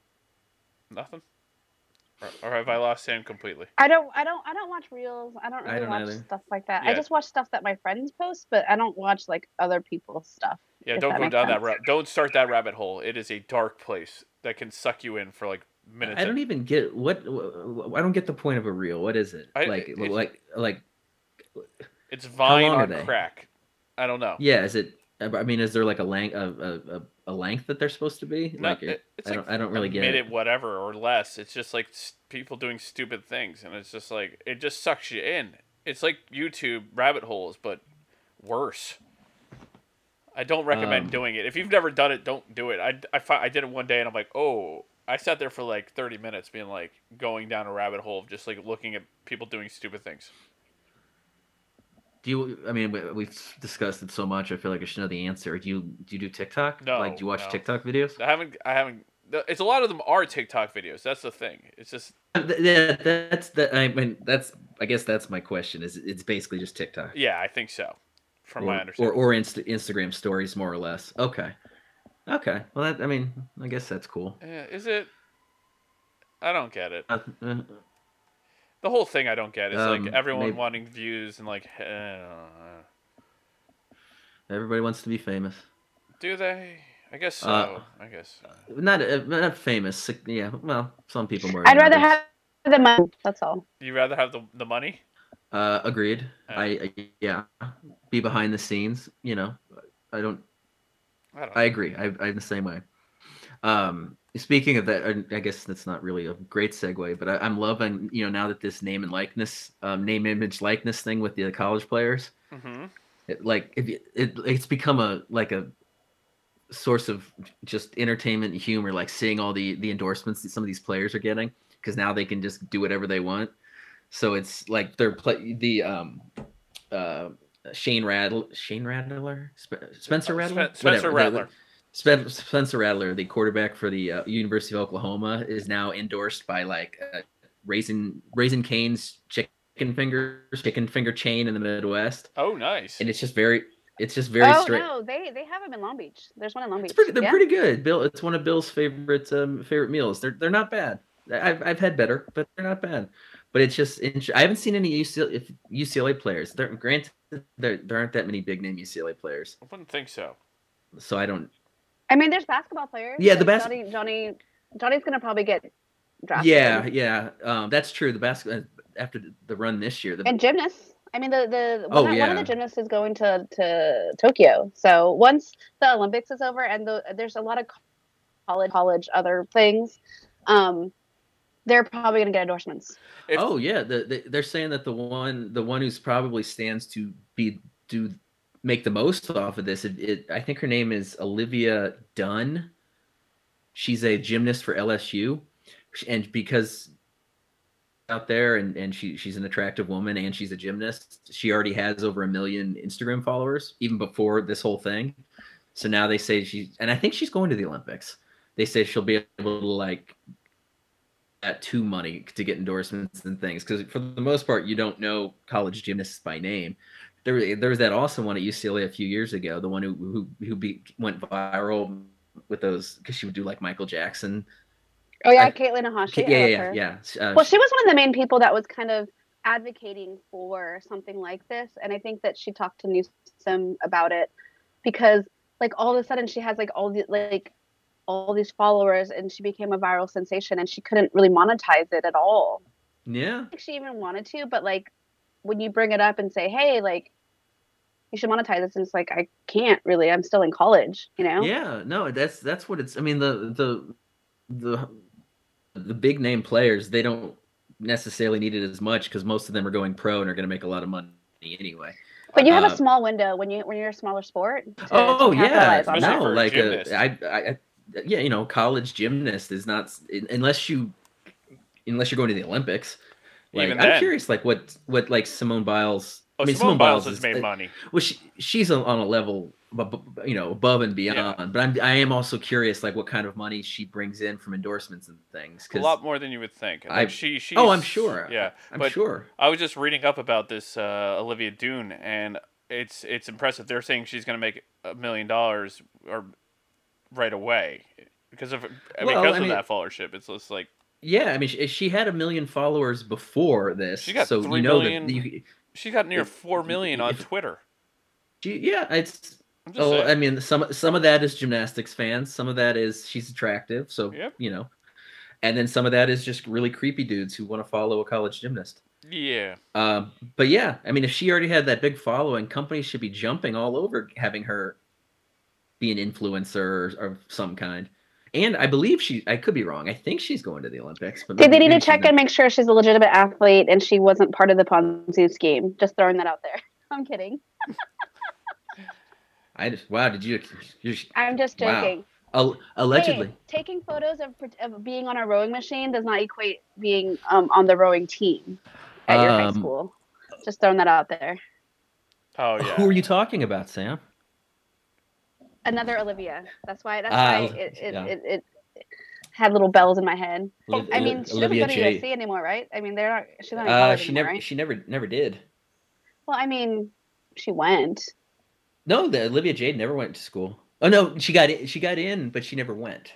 nothing. Or, or have I lost Sam completely? I don't I don't I don't watch reels. I don't I really don't watch either. stuff like that. Yeah. I just watch stuff that my friends post, but I don't watch like other people's stuff. Yeah, don't go makes down that sense. rabbit. Don't start that rabbit hole. It is a dark place that can suck you in for like minutes. I don't at- even get what. wh- I don't get the point of a reel. What is it? I- like, it's- like, like. It's Vine long are on crack. I don't know. Yeah, is it? I mean, is there like a length, a, a, a, length that they're supposed to be? No, like, it- it's I like don't, I don't really a get minute, it. whatever, or less. It's just like people doing stupid things, and it's just like it just sucks you in. It's like YouTube rabbit holes, but worse. I don't recommend Um, doing it. If you've never done it, don't do it. I, I, I did it one day, and I'm like, oh, I sat there for like 30 minutes, being like going down a rabbit hole of just like looking at people doing stupid things. Do you? I mean, we, we've discussed it so much. I feel like I should know the answer. Do you? Do you do TikTok? No, Like, do you watch no. TikTok videos? I haven't, I haven't. It's a lot of them are TikTok videos. That's the thing. It's just Yeah, that's that. I mean, that's. I guess that's my question. Is it's basically just TikTok? yeah, I think so, from or, my or understanding. or Insta- Instagram stories, more or less. Okay. Okay. Well, that. I mean, I guess that's cool. Yeah, is it? I don't get it. Uh, uh, The whole thing I don't get is Um, like everyone maybe- wanting views and like, eh, everybody wants to be famous. do they? I guess so. Uh, I guess. Not uh, not famous. Yeah. Well, some people more. I'd rather others. have the money. That's all. You rather have the the money? Uh, agreed. Yeah. I, I yeah, be behind the scenes. You know, I don't. I don't. I know. agree. I, I'm the same way. Um, speaking of that, I- guess that's not really a great segue, but I, I'm loving you know now that this name and likeness, um, name image likeness thing with the college players, hmm it, like you, it it's become a like a source of just entertainment and humor, like seeing all the the endorsements that some of these players are getting because now they can just do whatever they want. So it's like they're play the um uh Shane Rattler Shane Rattler Sp- Spencer Rattler Spen- Spencer Whatever. Spen- Spencer Rattler, the quarterback for the uh, University of Oklahoma, is now endorsed by like uh, Raising Raising Cane's chicken fingers, chicken finger chain in the Midwest, Oh, nice. and it's just very, it's just very oh straight. no, they they have them in Long Beach. There's one in Long Beach. Pretty, they're yeah? pretty good. Bill, it's one of Bill's favorite um, favorite meals. They're they're not bad. I've I've had better, but they're not bad. But it's just int- I haven't seen any UCLA, UCLA players. There, granted, there there aren't that many big name UCLA players, I wouldn't think so. so I don't. I mean, there's basketball players. Yeah, the best Johnny Johnny Johnny's gonna probably get drafted. Yeah, yeah, um, that's true. The basket after the- the run this year, the, and gymnasts. I mean, the the Oh, one, one yeah. of the gymnasts is going to to Tokyo. So once the Olympics is over, and the, there's a lot of college college other things, um, they're probably going to get endorsements. If- oh yeah, the, the, they're saying that the one the one who's probably stands to be do make the most off of this. It, it I think her name is Olivia Dunne. She's a gymnast for LSU, and because out there and, and she she's an attractive woman and she's a gymnast she already has over a million instagram followers even before this whole thing so now they say she and i think she's going to the olympics they say she'll be able to like at two money to get endorsements and things because for the most part you don't know college gymnasts by name there, there was that awesome one at UCLA a few years ago the one who who, who be, went viral with those because she would do like Michael Jackson. Oh yeah, I- Katelyn Ohashi. yeah, yeah, yeah, yeah. Uh, Well, she was one of the main people that was kind of advocating for something like this, and I think that she talked to Newsom about it because, like, all of a sudden she has like all the like all these followers, and she became a viral sensation, and she couldn't really monetize it at all. yeah, I think she even wanted to, but like when you bring it up and say, "Hey, like." You should monetize this, and it's like I can't really. I'm still in college, you know. yeah. No, that's that's what it's. I mean, the the the the big name players they don't necessarily need it as much because most of them are going pro and are going to make a lot of money anyway. But you have Uh, a small window when you when you're a smaller sport. to- Oh to yeah, capitalize on Especially that. no, like gymnast. a, I, I, I, yeah, you know, college gymnast is not unless you, unless you're going to the Olympics. Like, Even I'm then. curious, like what what like Simone Biles. Oh, I mean, Simone Biles has is- made uh, money. Well, she, she's on a level, you know, above and Yeah. beyond. But I'm I am also curious, like what kind of money she brings in from endorsements and things. A lot more than you would think. Like I- she, she's, oh, I'm sure. Yeah, I'm sure. I was just reading up about this uh, Olivia Dunne, and it's it's impressive. They're saying she's going to make a million dollars or right away because of Well, because I of that followership. It's just like Yeah, I mean, she, she had a million followers before this, She got so three you know million that you, she got near If- four million on if- Twitter. she, yeah, it's Oh, saying. I mean, some some of that is gymnastics fans. Some of that is she's attractive, so Yep. you know, and then some of that is just really creepy dudes who want to follow a college gymnast. yeah, Um, but yeah, I mean, if she already had that big following, companies should be jumping all over having her be an influencer or, of some kind. And I believe she, I could be wrong. I think she's going to the Olympics. But Did they need to check and make sure she's a legitimate athlete and she wasn't part of the Ponzi scheme? Just throwing that out there. <laughs> I'm kidding. I just wow. Did you? You're, I'm just joking. al- allegedly. Hey, taking photos of, of being on a rowing machine does not equate being um, on the rowing team at your high Um, school. Just throwing that out there. oh yeah. Who are you talking about, Sam? Another Olivia. That's why. That's Ah, why it it, yeah. it, it had little bells in my head. Oliv- I mean, she Olivia doesn't go to Jade. USC anymore, right? I mean, they're not. She's not in Uh, she anymore, never, right? she never, never did. Well, I mean, she went. No, the Olivia Jade never went to school. Oh no, she got in, she got in, but she never went.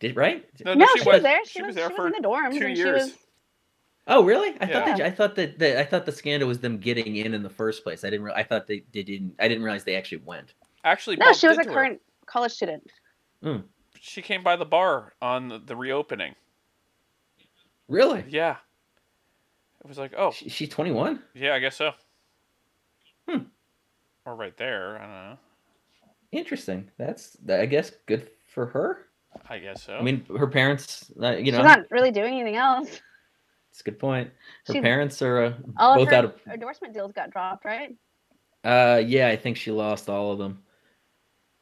Did right? No, No, no, she, she was was. there. She, she was, was there she for was in the dorms. two and She years. was, Oh really? I thought Yeah. they, I thought that, that I thought the scandal was them getting in in the first place. I didn't. Re- I thought they, they didn't. I didn't realize they actually went. Actually, no, she was a into her. current college student. She came by the bar on the, the reopening. Really? Yeah. It was like, oh, She, she's twenty one. yeah, I guess so. Hmm. Or right there. I don't know. Interesting. That's I guess good for her. I guess so. I mean, her parents. Uh, you know, She's not really doing anything else. it's a good point. Her She's- parents are uh, All both of her out of. endorsement deals got dropped, right? Uh, yeah, I think she lost all of them.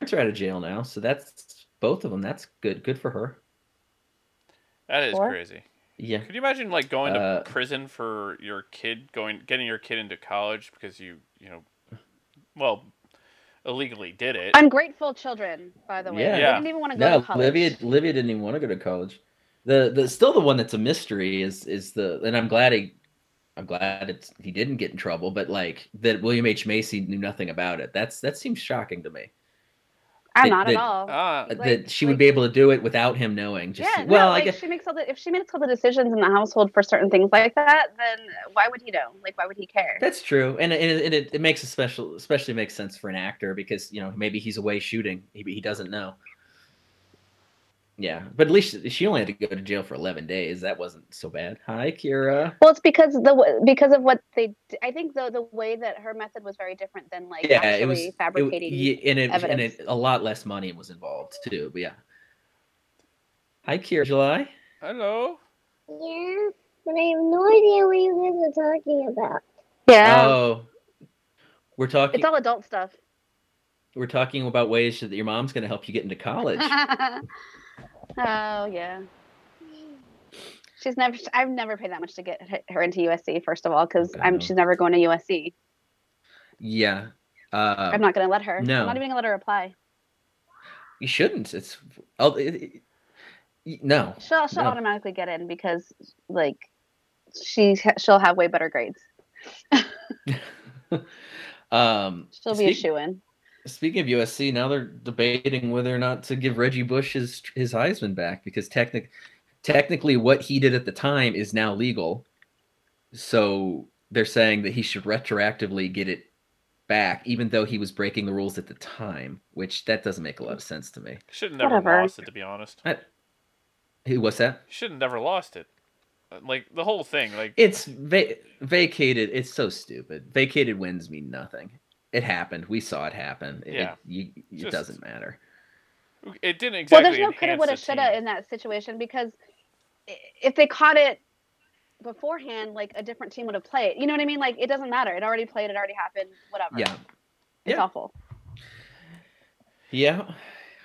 Parents are out of jail now, so that's both of them. That's good. Good for her. that is Or- crazy. Yeah. Could you imagine like going Uh, to prison for your kid going getting your kid into college because you you know well illegally did it. Ungrateful children, by the way. Yeah. They didn't even want to go No, to college. Olivia. Olivia didn't even want to go to college. The the still the one that's a mystery is is the and I'm glad he, I'm glad it's he didn't get in trouble, but like that William H Macy knew nothing about it. That's that seems shocking to me. I'm that- not that- at all. Ah, Uh, Like- that she like- would be able to do it without him knowing. Just yeah, well, no, I guess she makes all the if she makes all the decisions in the household for certain things like that, then why would he know? Like, why would he care? That's true, and, and it, it, it makes a special, especially makes sense for an actor because you know maybe he's away shooting, he, he doesn't know. Yeah, but at least she only had to go to jail for eleven days. That wasn't so bad. Hi, Kira. Well, it's because the because of what they. I think though the way that her method was very different than like Yeah, actually it was it- fabricating. yeah, and it and it a lot less money was involved too. But yeah. Hi, Kira. July. hello. Yeah, but I have no idea what you guys are talking about. yeah, Oh, we're talking. it's all adult stuff. We're talking about ways that your mom's going to help you get into college. <laughs> oh yeah. She's never. I've never paid that much to get her into USC. First of all, because I'm Oh. she's never going to USC. yeah. Uh, I'm not going to let her. no. I'm not even going to let her apply. you shouldn't. It's. Oh, it, it- no. She'll she'll No. automatically get in because like she she'll have way better grades. <laughs> um She'll be a speak- shoe in. Speaking of USC, now they're debating whether or not to give Reggie Bush his his Heisman back because technic, technically what he did at the time is now legal. So they're saying that he should retroactively get it back, even though he was breaking the rules at the time, which that doesn't make a lot of sense to me. Should have never Whatever. lost it, to be honest. I, Hey, what's that? Should have never lost it. Like the whole thing, like It's va- vacated. It's so stupid. Vacated wins mean nothing. It happened. We saw it happen. It, Yeah. you, it Just- doesn't matter. it didn't well, there's no coulda, woulda, shoulda in that situation because if they caught it beforehand, like a different team would have played. You know what I mean? Like it doesn't matter. It already played. It already happened. Whatever. Yeah. It's Yeah. awful. Yeah.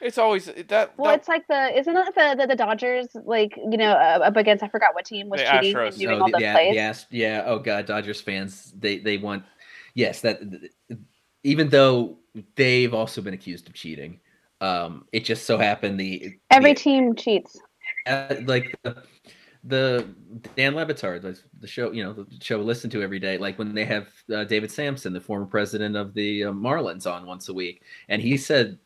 It's always that. Well, that it's like the isn't it the the, the Dodgers like you know uh, up against I forgot what team was The cheating Astros. and doing Oh, all the, the yeah, plays. the Ast- yeah. Oh God, Dodgers fans. They they want. Yes, that. Even though they've also been accused of cheating, um, it just so happened the Every the, team cheats. uh, like the, the Dan Le Batard, the, the show, you know, the show we listen to every day. Like when they have uh, David Samson, the former president of the uh, Marlins, on once a week, and he said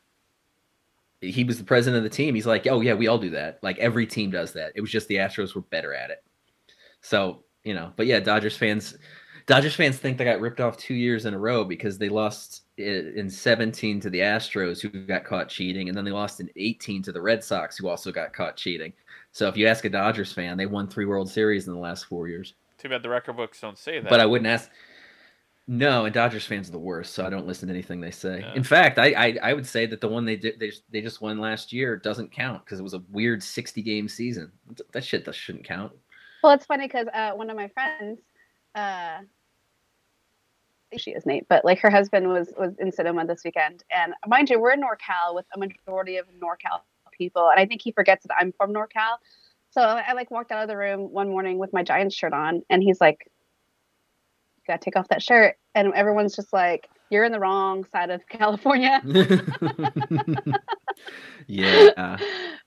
he was the president of the team. He's like, oh yeah, we all do that. Like every team does that. It was just the Astros were better at it. So you know, but yeah, Dodgers fans. Dodgers fans think they got ripped off two years in a row because they lost in 17 to the Astros, who got caught cheating, and then they lost in 18 to the Red Sox, who also got caught cheating. So if you ask a Dodgers fan, they won three World Series in the last four years. too bad the record books don't say that. But I wouldn't ask. No, and Dodgers fans are the worst, so I don't listen to anything they say. Yeah. In fact, I, I I would say that the one they did they, they just won last year doesn't count because it was a weird 60 game season. That shit that shouldn't count. Well, it's funny because uh, one of my friends, uh, she is Nate, but like her husband was was in Sonoma this weekend, and mind you, we're in NorCal with a majority of NorCal people, and I think he forgets that I'm from NorCal. So I, I like walked out of the room one morning with my Giants shirt on, and he's like, "You gotta take off that shirt," and everyone's just like, "You're in the wrong side of California." <laughs> <laughs> yeah.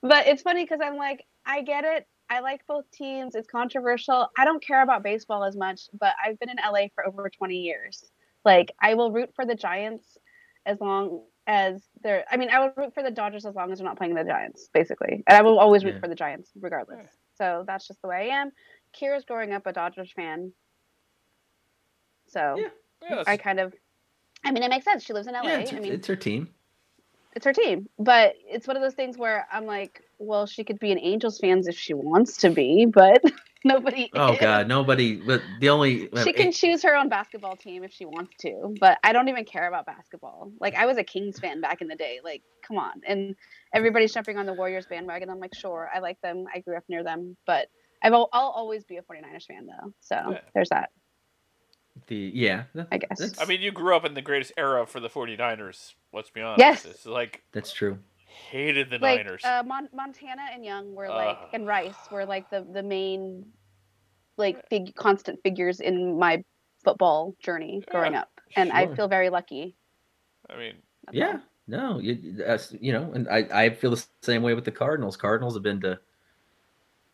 but it's funny because I'm like, I get it. I like both teams. It's controversial. I don't care about baseball as much, but I've been in LA for over 20 years. Like, I will root for the Giants as long as they're. I mean, I will root for the Dodgers as long as they're not playing the Giants, basically. And I will always root Yeah. for the Giants, regardless. Yeah. So that's just the way I am. Kira's growing up a Dodgers fan. So Yeah. Yeah, I kind of. I mean, it makes sense. She lives in LA. Yeah, it's, I mean, it's her team. it's her team. But it's one of those things where I'm like, well, she could be an Angels fans if she wants to be, but <laughs> nobody. Oh is. God, nobody. But the only uh, She can eh, choose her own basketball team if she wants to, but I don't even care about basketball. Like I was a Kings fan back in the day. Like, come on. And everybody's jumping on the Warriors bandwagon. I'm like, sure, I like them. I grew up near them, but I've, i'll always be a 49ers fan though. So Yeah. there's that. the yeah. that- I guess. I mean, you grew up in the greatest era for the 49ers. Let's be honest. Yes. It's like that's true. Hated the like Niners. uh, Mon- Montana and Young were like, Ugh. and Rice were like the the main, like fig- constant figures in my football journey growing Yeah, up, and I feel very lucky. I mean, That's Yeah. all. No, you, that's, you know, and I, I feel the same way with the Cardinals. Cardinals have been to,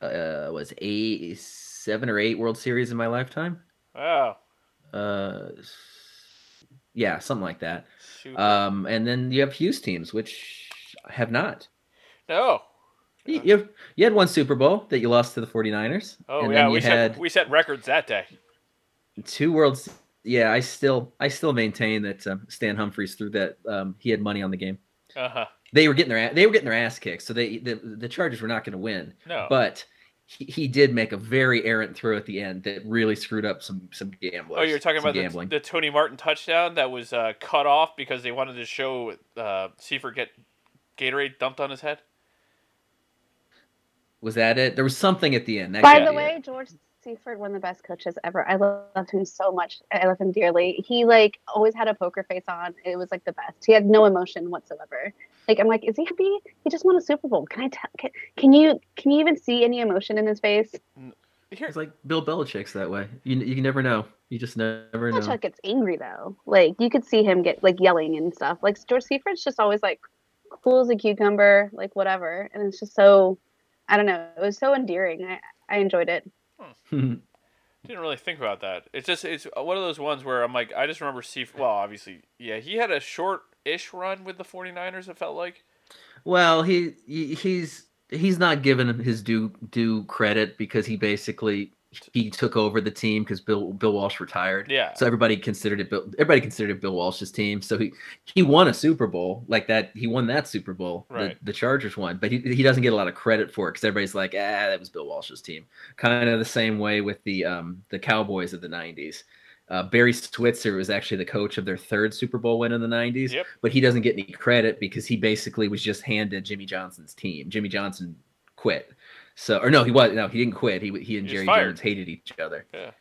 uh, was eight, seven or eight World Series in my lifetime. wow. Uh, yeah, something like that. Super. Um, and then you have Hugh's teams, which have not. no. You, you, you had one Super Bowl that you lost to the 49ers. Oh and yeah, then we set we set records that day. two Worlds. Yeah, I still, I still maintain that um, Stan Humphries threw that. Um, he had money on the game. Uh huh. They were getting their, they were getting their ass kicked, so they, the, the Chargers were not going to win. No. but he, he did make a very errant throw at the end that really screwed up some some gamblers. oh, you're talking about the, the Tony Martin touchdown that was uh, cut off because they wanted to show uh, Seifert get Gatorade dumped on his head. Was that it? There was something at the end. That By the way, it. George Seifert, one of the best coaches ever. I love him so much. I love him dearly. He like always had a poker face on. It was like the best. He had no emotion whatsoever. Like I'm like, is he happy? He just won a Super Bowl. Can I tell? Can, can you can you even see any emotion in his face? Here, it's like Bill Belichick's that way. You you never know. You just never know. Belichick gets angry though. Like you could see him get like yelling and stuff. Like George Seifert's just always like cool as a cucumber, like whatever. And it's just so, I don't know. It was so endearing. I I enjoyed it. Hmm. <laughs> didn't really think about that. It's just it's one of those ones where I'm like, I just remember Seifert. Well, obviously, yeah, he had a short ish run with the 49ers. It felt like. Well, he, he he's he's not given his due due credit because he basically he took over the team because Bill Bill Walsh retired. Yeah. So everybody considered it Bill everybody considered it Bill Walsh's team. So he he won a Super Bowl like that. He won that Super Bowl. Right. The, the Chargers won, but he he doesn't get a lot of credit for it because everybody's like, ah, that was Bill Walsh's team. Kind of the same way with the um the Cowboys of the '90s. Uh, Barry Switzer was actually the coach of their third Super Bowl win in the '90s, Yep. but he doesn't get any credit because he basically was just handed Jimmy Johnson's team. Jimmy Johnson quit. So, or no, he was no, he didn't quit. He he and He Jerry. Jones hated each other. Yeah.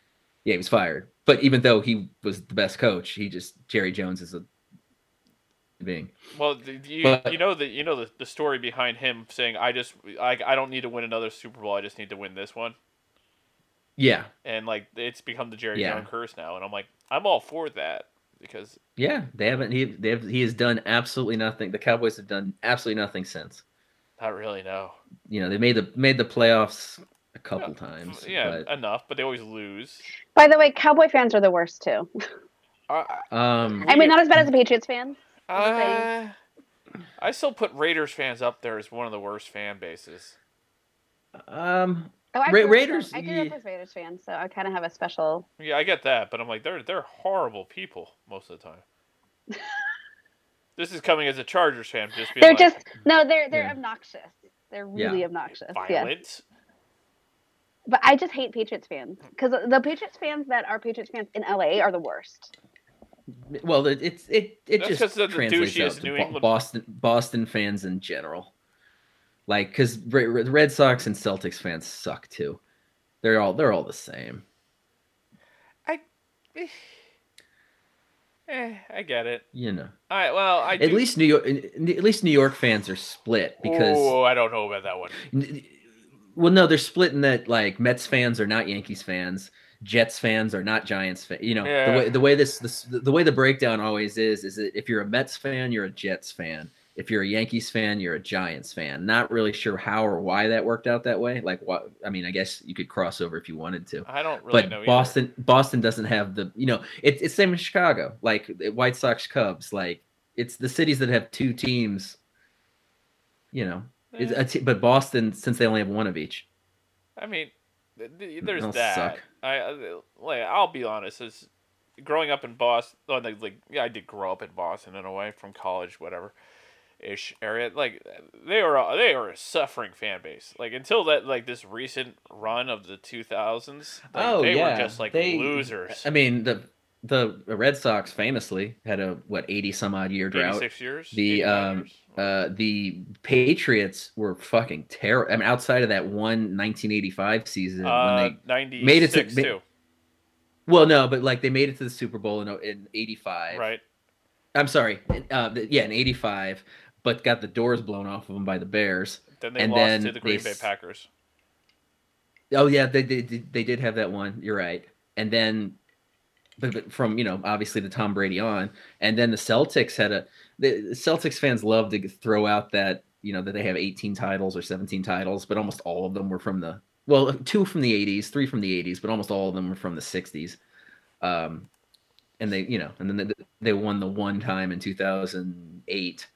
Yeah, he was fired. But even though he was the best coach, he just Jerry Jones is a being. Well, you, But- you know the you know the, the story behind him saying I just I, I don't need to win another Super Bowl. I just need to win this one. Yeah, And like it's become the Jerry Yeah. Jones curse now. And I'm like I'm all for that because yeah. They haven't. He they have. He has done absolutely nothing. The Cowboys have done absolutely nothing since. Not really no. You know, they made the made the playoffs a couple times. Yeah, but, enough, but they always lose. By the way, Cowboy fans are the worst too. I, um, I mean, not as bad as the Patriots fans. I, I still put Raiders fans up there as one of the worst fan bases. um, Oh, I Ra- grew up- Raiders, I grew yeah. up as Raiders fan, so I kind of have a special. Yeah, I get that, but I'm like they're they're horrible people most of the time. <laughs> this is coming as a Chargers fan, just being They're like, just no, they're they're Yeah. obnoxious. They're Yeah. really obnoxious. Yeah. violent. But I just hate Patriots fans because the Patriots fans that are Patriots fans in LA are the worst. well, it, it's it it That's just 'cause they're the translates out to New Bo- England- Boston Boston fans in general. Like, because Red Sox and Celtics fans suck too. They're all they're all the same. Eh, Eh, I get it. You know. All right. well, I At do- least New York, at least New York fans are split because Oh, I don't know about that one. well, no, they're split in that like Mets fans are not Yankees fans, Jets fans are not Giants fans. You know Yeah. the way the way this, this the way the breakdown always is is that if you're a Mets fan, you're a Jets fan. If you're a Yankees fan, you're a Giants fan. Not really sure how or why that worked out that way. Like what? I mean, I guess you could cross over if you wanted to I don't really but know. either. Boston Boston doesn't have the you know it, it's same in Chicago like White Sox Cubs like it's the cities that have two teams you know Eh, t- but Boston since they only have one of each I mean, th- th- there's They'll that. suck. I, I like. I'll be honest. As growing up in Boston, oh, like, like yeah, I did grow up in Boston in a way from college, whatever, ish area. Like they were, a- they were a suffering fan base. Like until that, like this recent run of the two thousands. Like, Oh, they yeah. were just like They- losers. I mean the the Red Sox famously had a what 80 some odd year drought Six years. The, um, years? uh the Patriots were fucking terrible I mean outside of that one 1985 season Uh, when they 96 made it to- too, well no but like they made it to the Super Bowl in, in 85 right? I'm sorry. Uh, yeah, in '85, but got the doors blown off of them by the Bears. Then they and lost then to the Green they Bay Packers. Oh yeah, they they, they did have that one. You're right. And then, but, but from you know obviously the Tom Brady on, and then the Celtics had a the the Celtics fans love to throw out that you know that they have 18 titles or 17 titles, but almost all of them were from the well two from the 80s, three from the 80s, but almost all of them were from the 60s. Um, and they you know and then they, they won the one time in 2008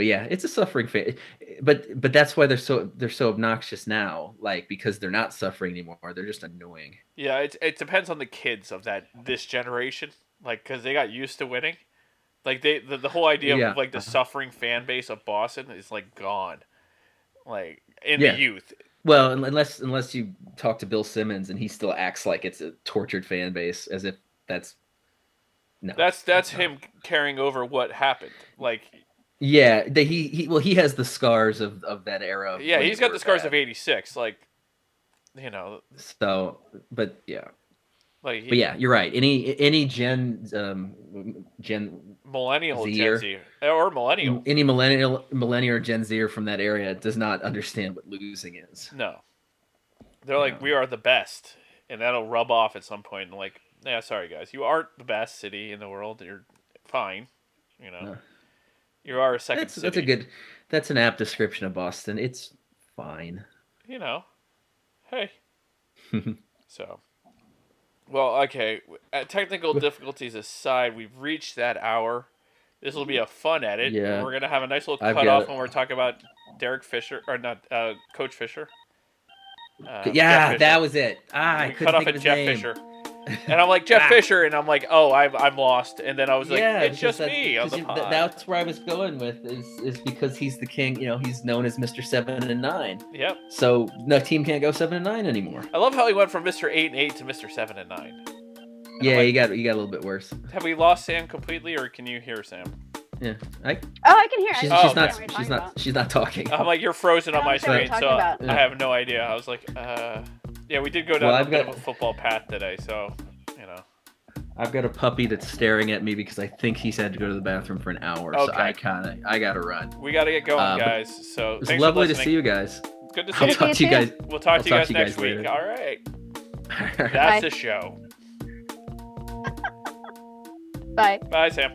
but yeah it's a suffering fan but but that's why they're so they're so obnoxious now like because they're not suffering anymore they're just annoying Yeah, it it depends on the kids of that this generation, like because they got used to winning. Like they the, the whole idea Yeah. of like the uh-huh. suffering fan base of Boston is like gone, like in Yeah. the youth. well unless unless you talk to bill simmons and he still acts like it's a tortured fan base as if that's no That's that's not. him carrying over what happened. Like yeah the, he, he well he has the scars of of that era of yeah, he's got the scars of '86. Like you know, so but yeah like he, but yeah you're right any any gen um gen millennial Z Gen or- Z or millennial. any millennial millennial or gen zer from that area does not understand what losing is No, they're like we are the best, and that'll rub off at some point. And like, yeah, sorry guys, you aren't the best city in the world. You're fine, you know. No. You are a second that's city. that's a good that's an apt description of boston it's fine You know, hey. <laughs> so, well, okay. uh, Technical difficulties aside, we've reached that hour This will be a fun edit. Yeah. We're gonna have a nice little I've cut off it. when we're talking about Derek Fisher or not uh, Coach Fisher. Uh, yeah, Fisher. that was it. Ah, I couldn't cut off think at of his Jeff name. Fisher, and I'm like Jeff. Fisher, and I'm like, oh, I'm I'm lost. And then I was like, yeah, it's just that- me on the you- pod. that's where I was going with is is because he's the king. You know, he's known as Mister Seven and Nine. Yep. So no team can't go seven and nine anymore. I love how he went from Mr. Eight and Eight to Mr. Seven and Nine. And Yeah, like, you got you got a little bit worse. Have we lost Sam completely, or can you hear Sam? Yeah, I, Oh, I can hear. She's, Oh, she's don't know not what you're she's talking not about. she's not talking. I'm like, you're frozen on I my don't know what screen, so talking I have no idea. I was like, uh, yeah, we did go down Well, a I've bit got- of a football path today, so you know. I've got a puppy that's staring at me because I think he's had to go to the bathroom for an hour. So I kind of I gotta run. We got to get going, Uh, guys. So It's lovely to see you guys. Good to see I'll you. talk to you guys. We'll talk I'll to you talk guys to you next guys week. later. All right. Bye. <laughs> That's the show. Bye. Bye, Sam.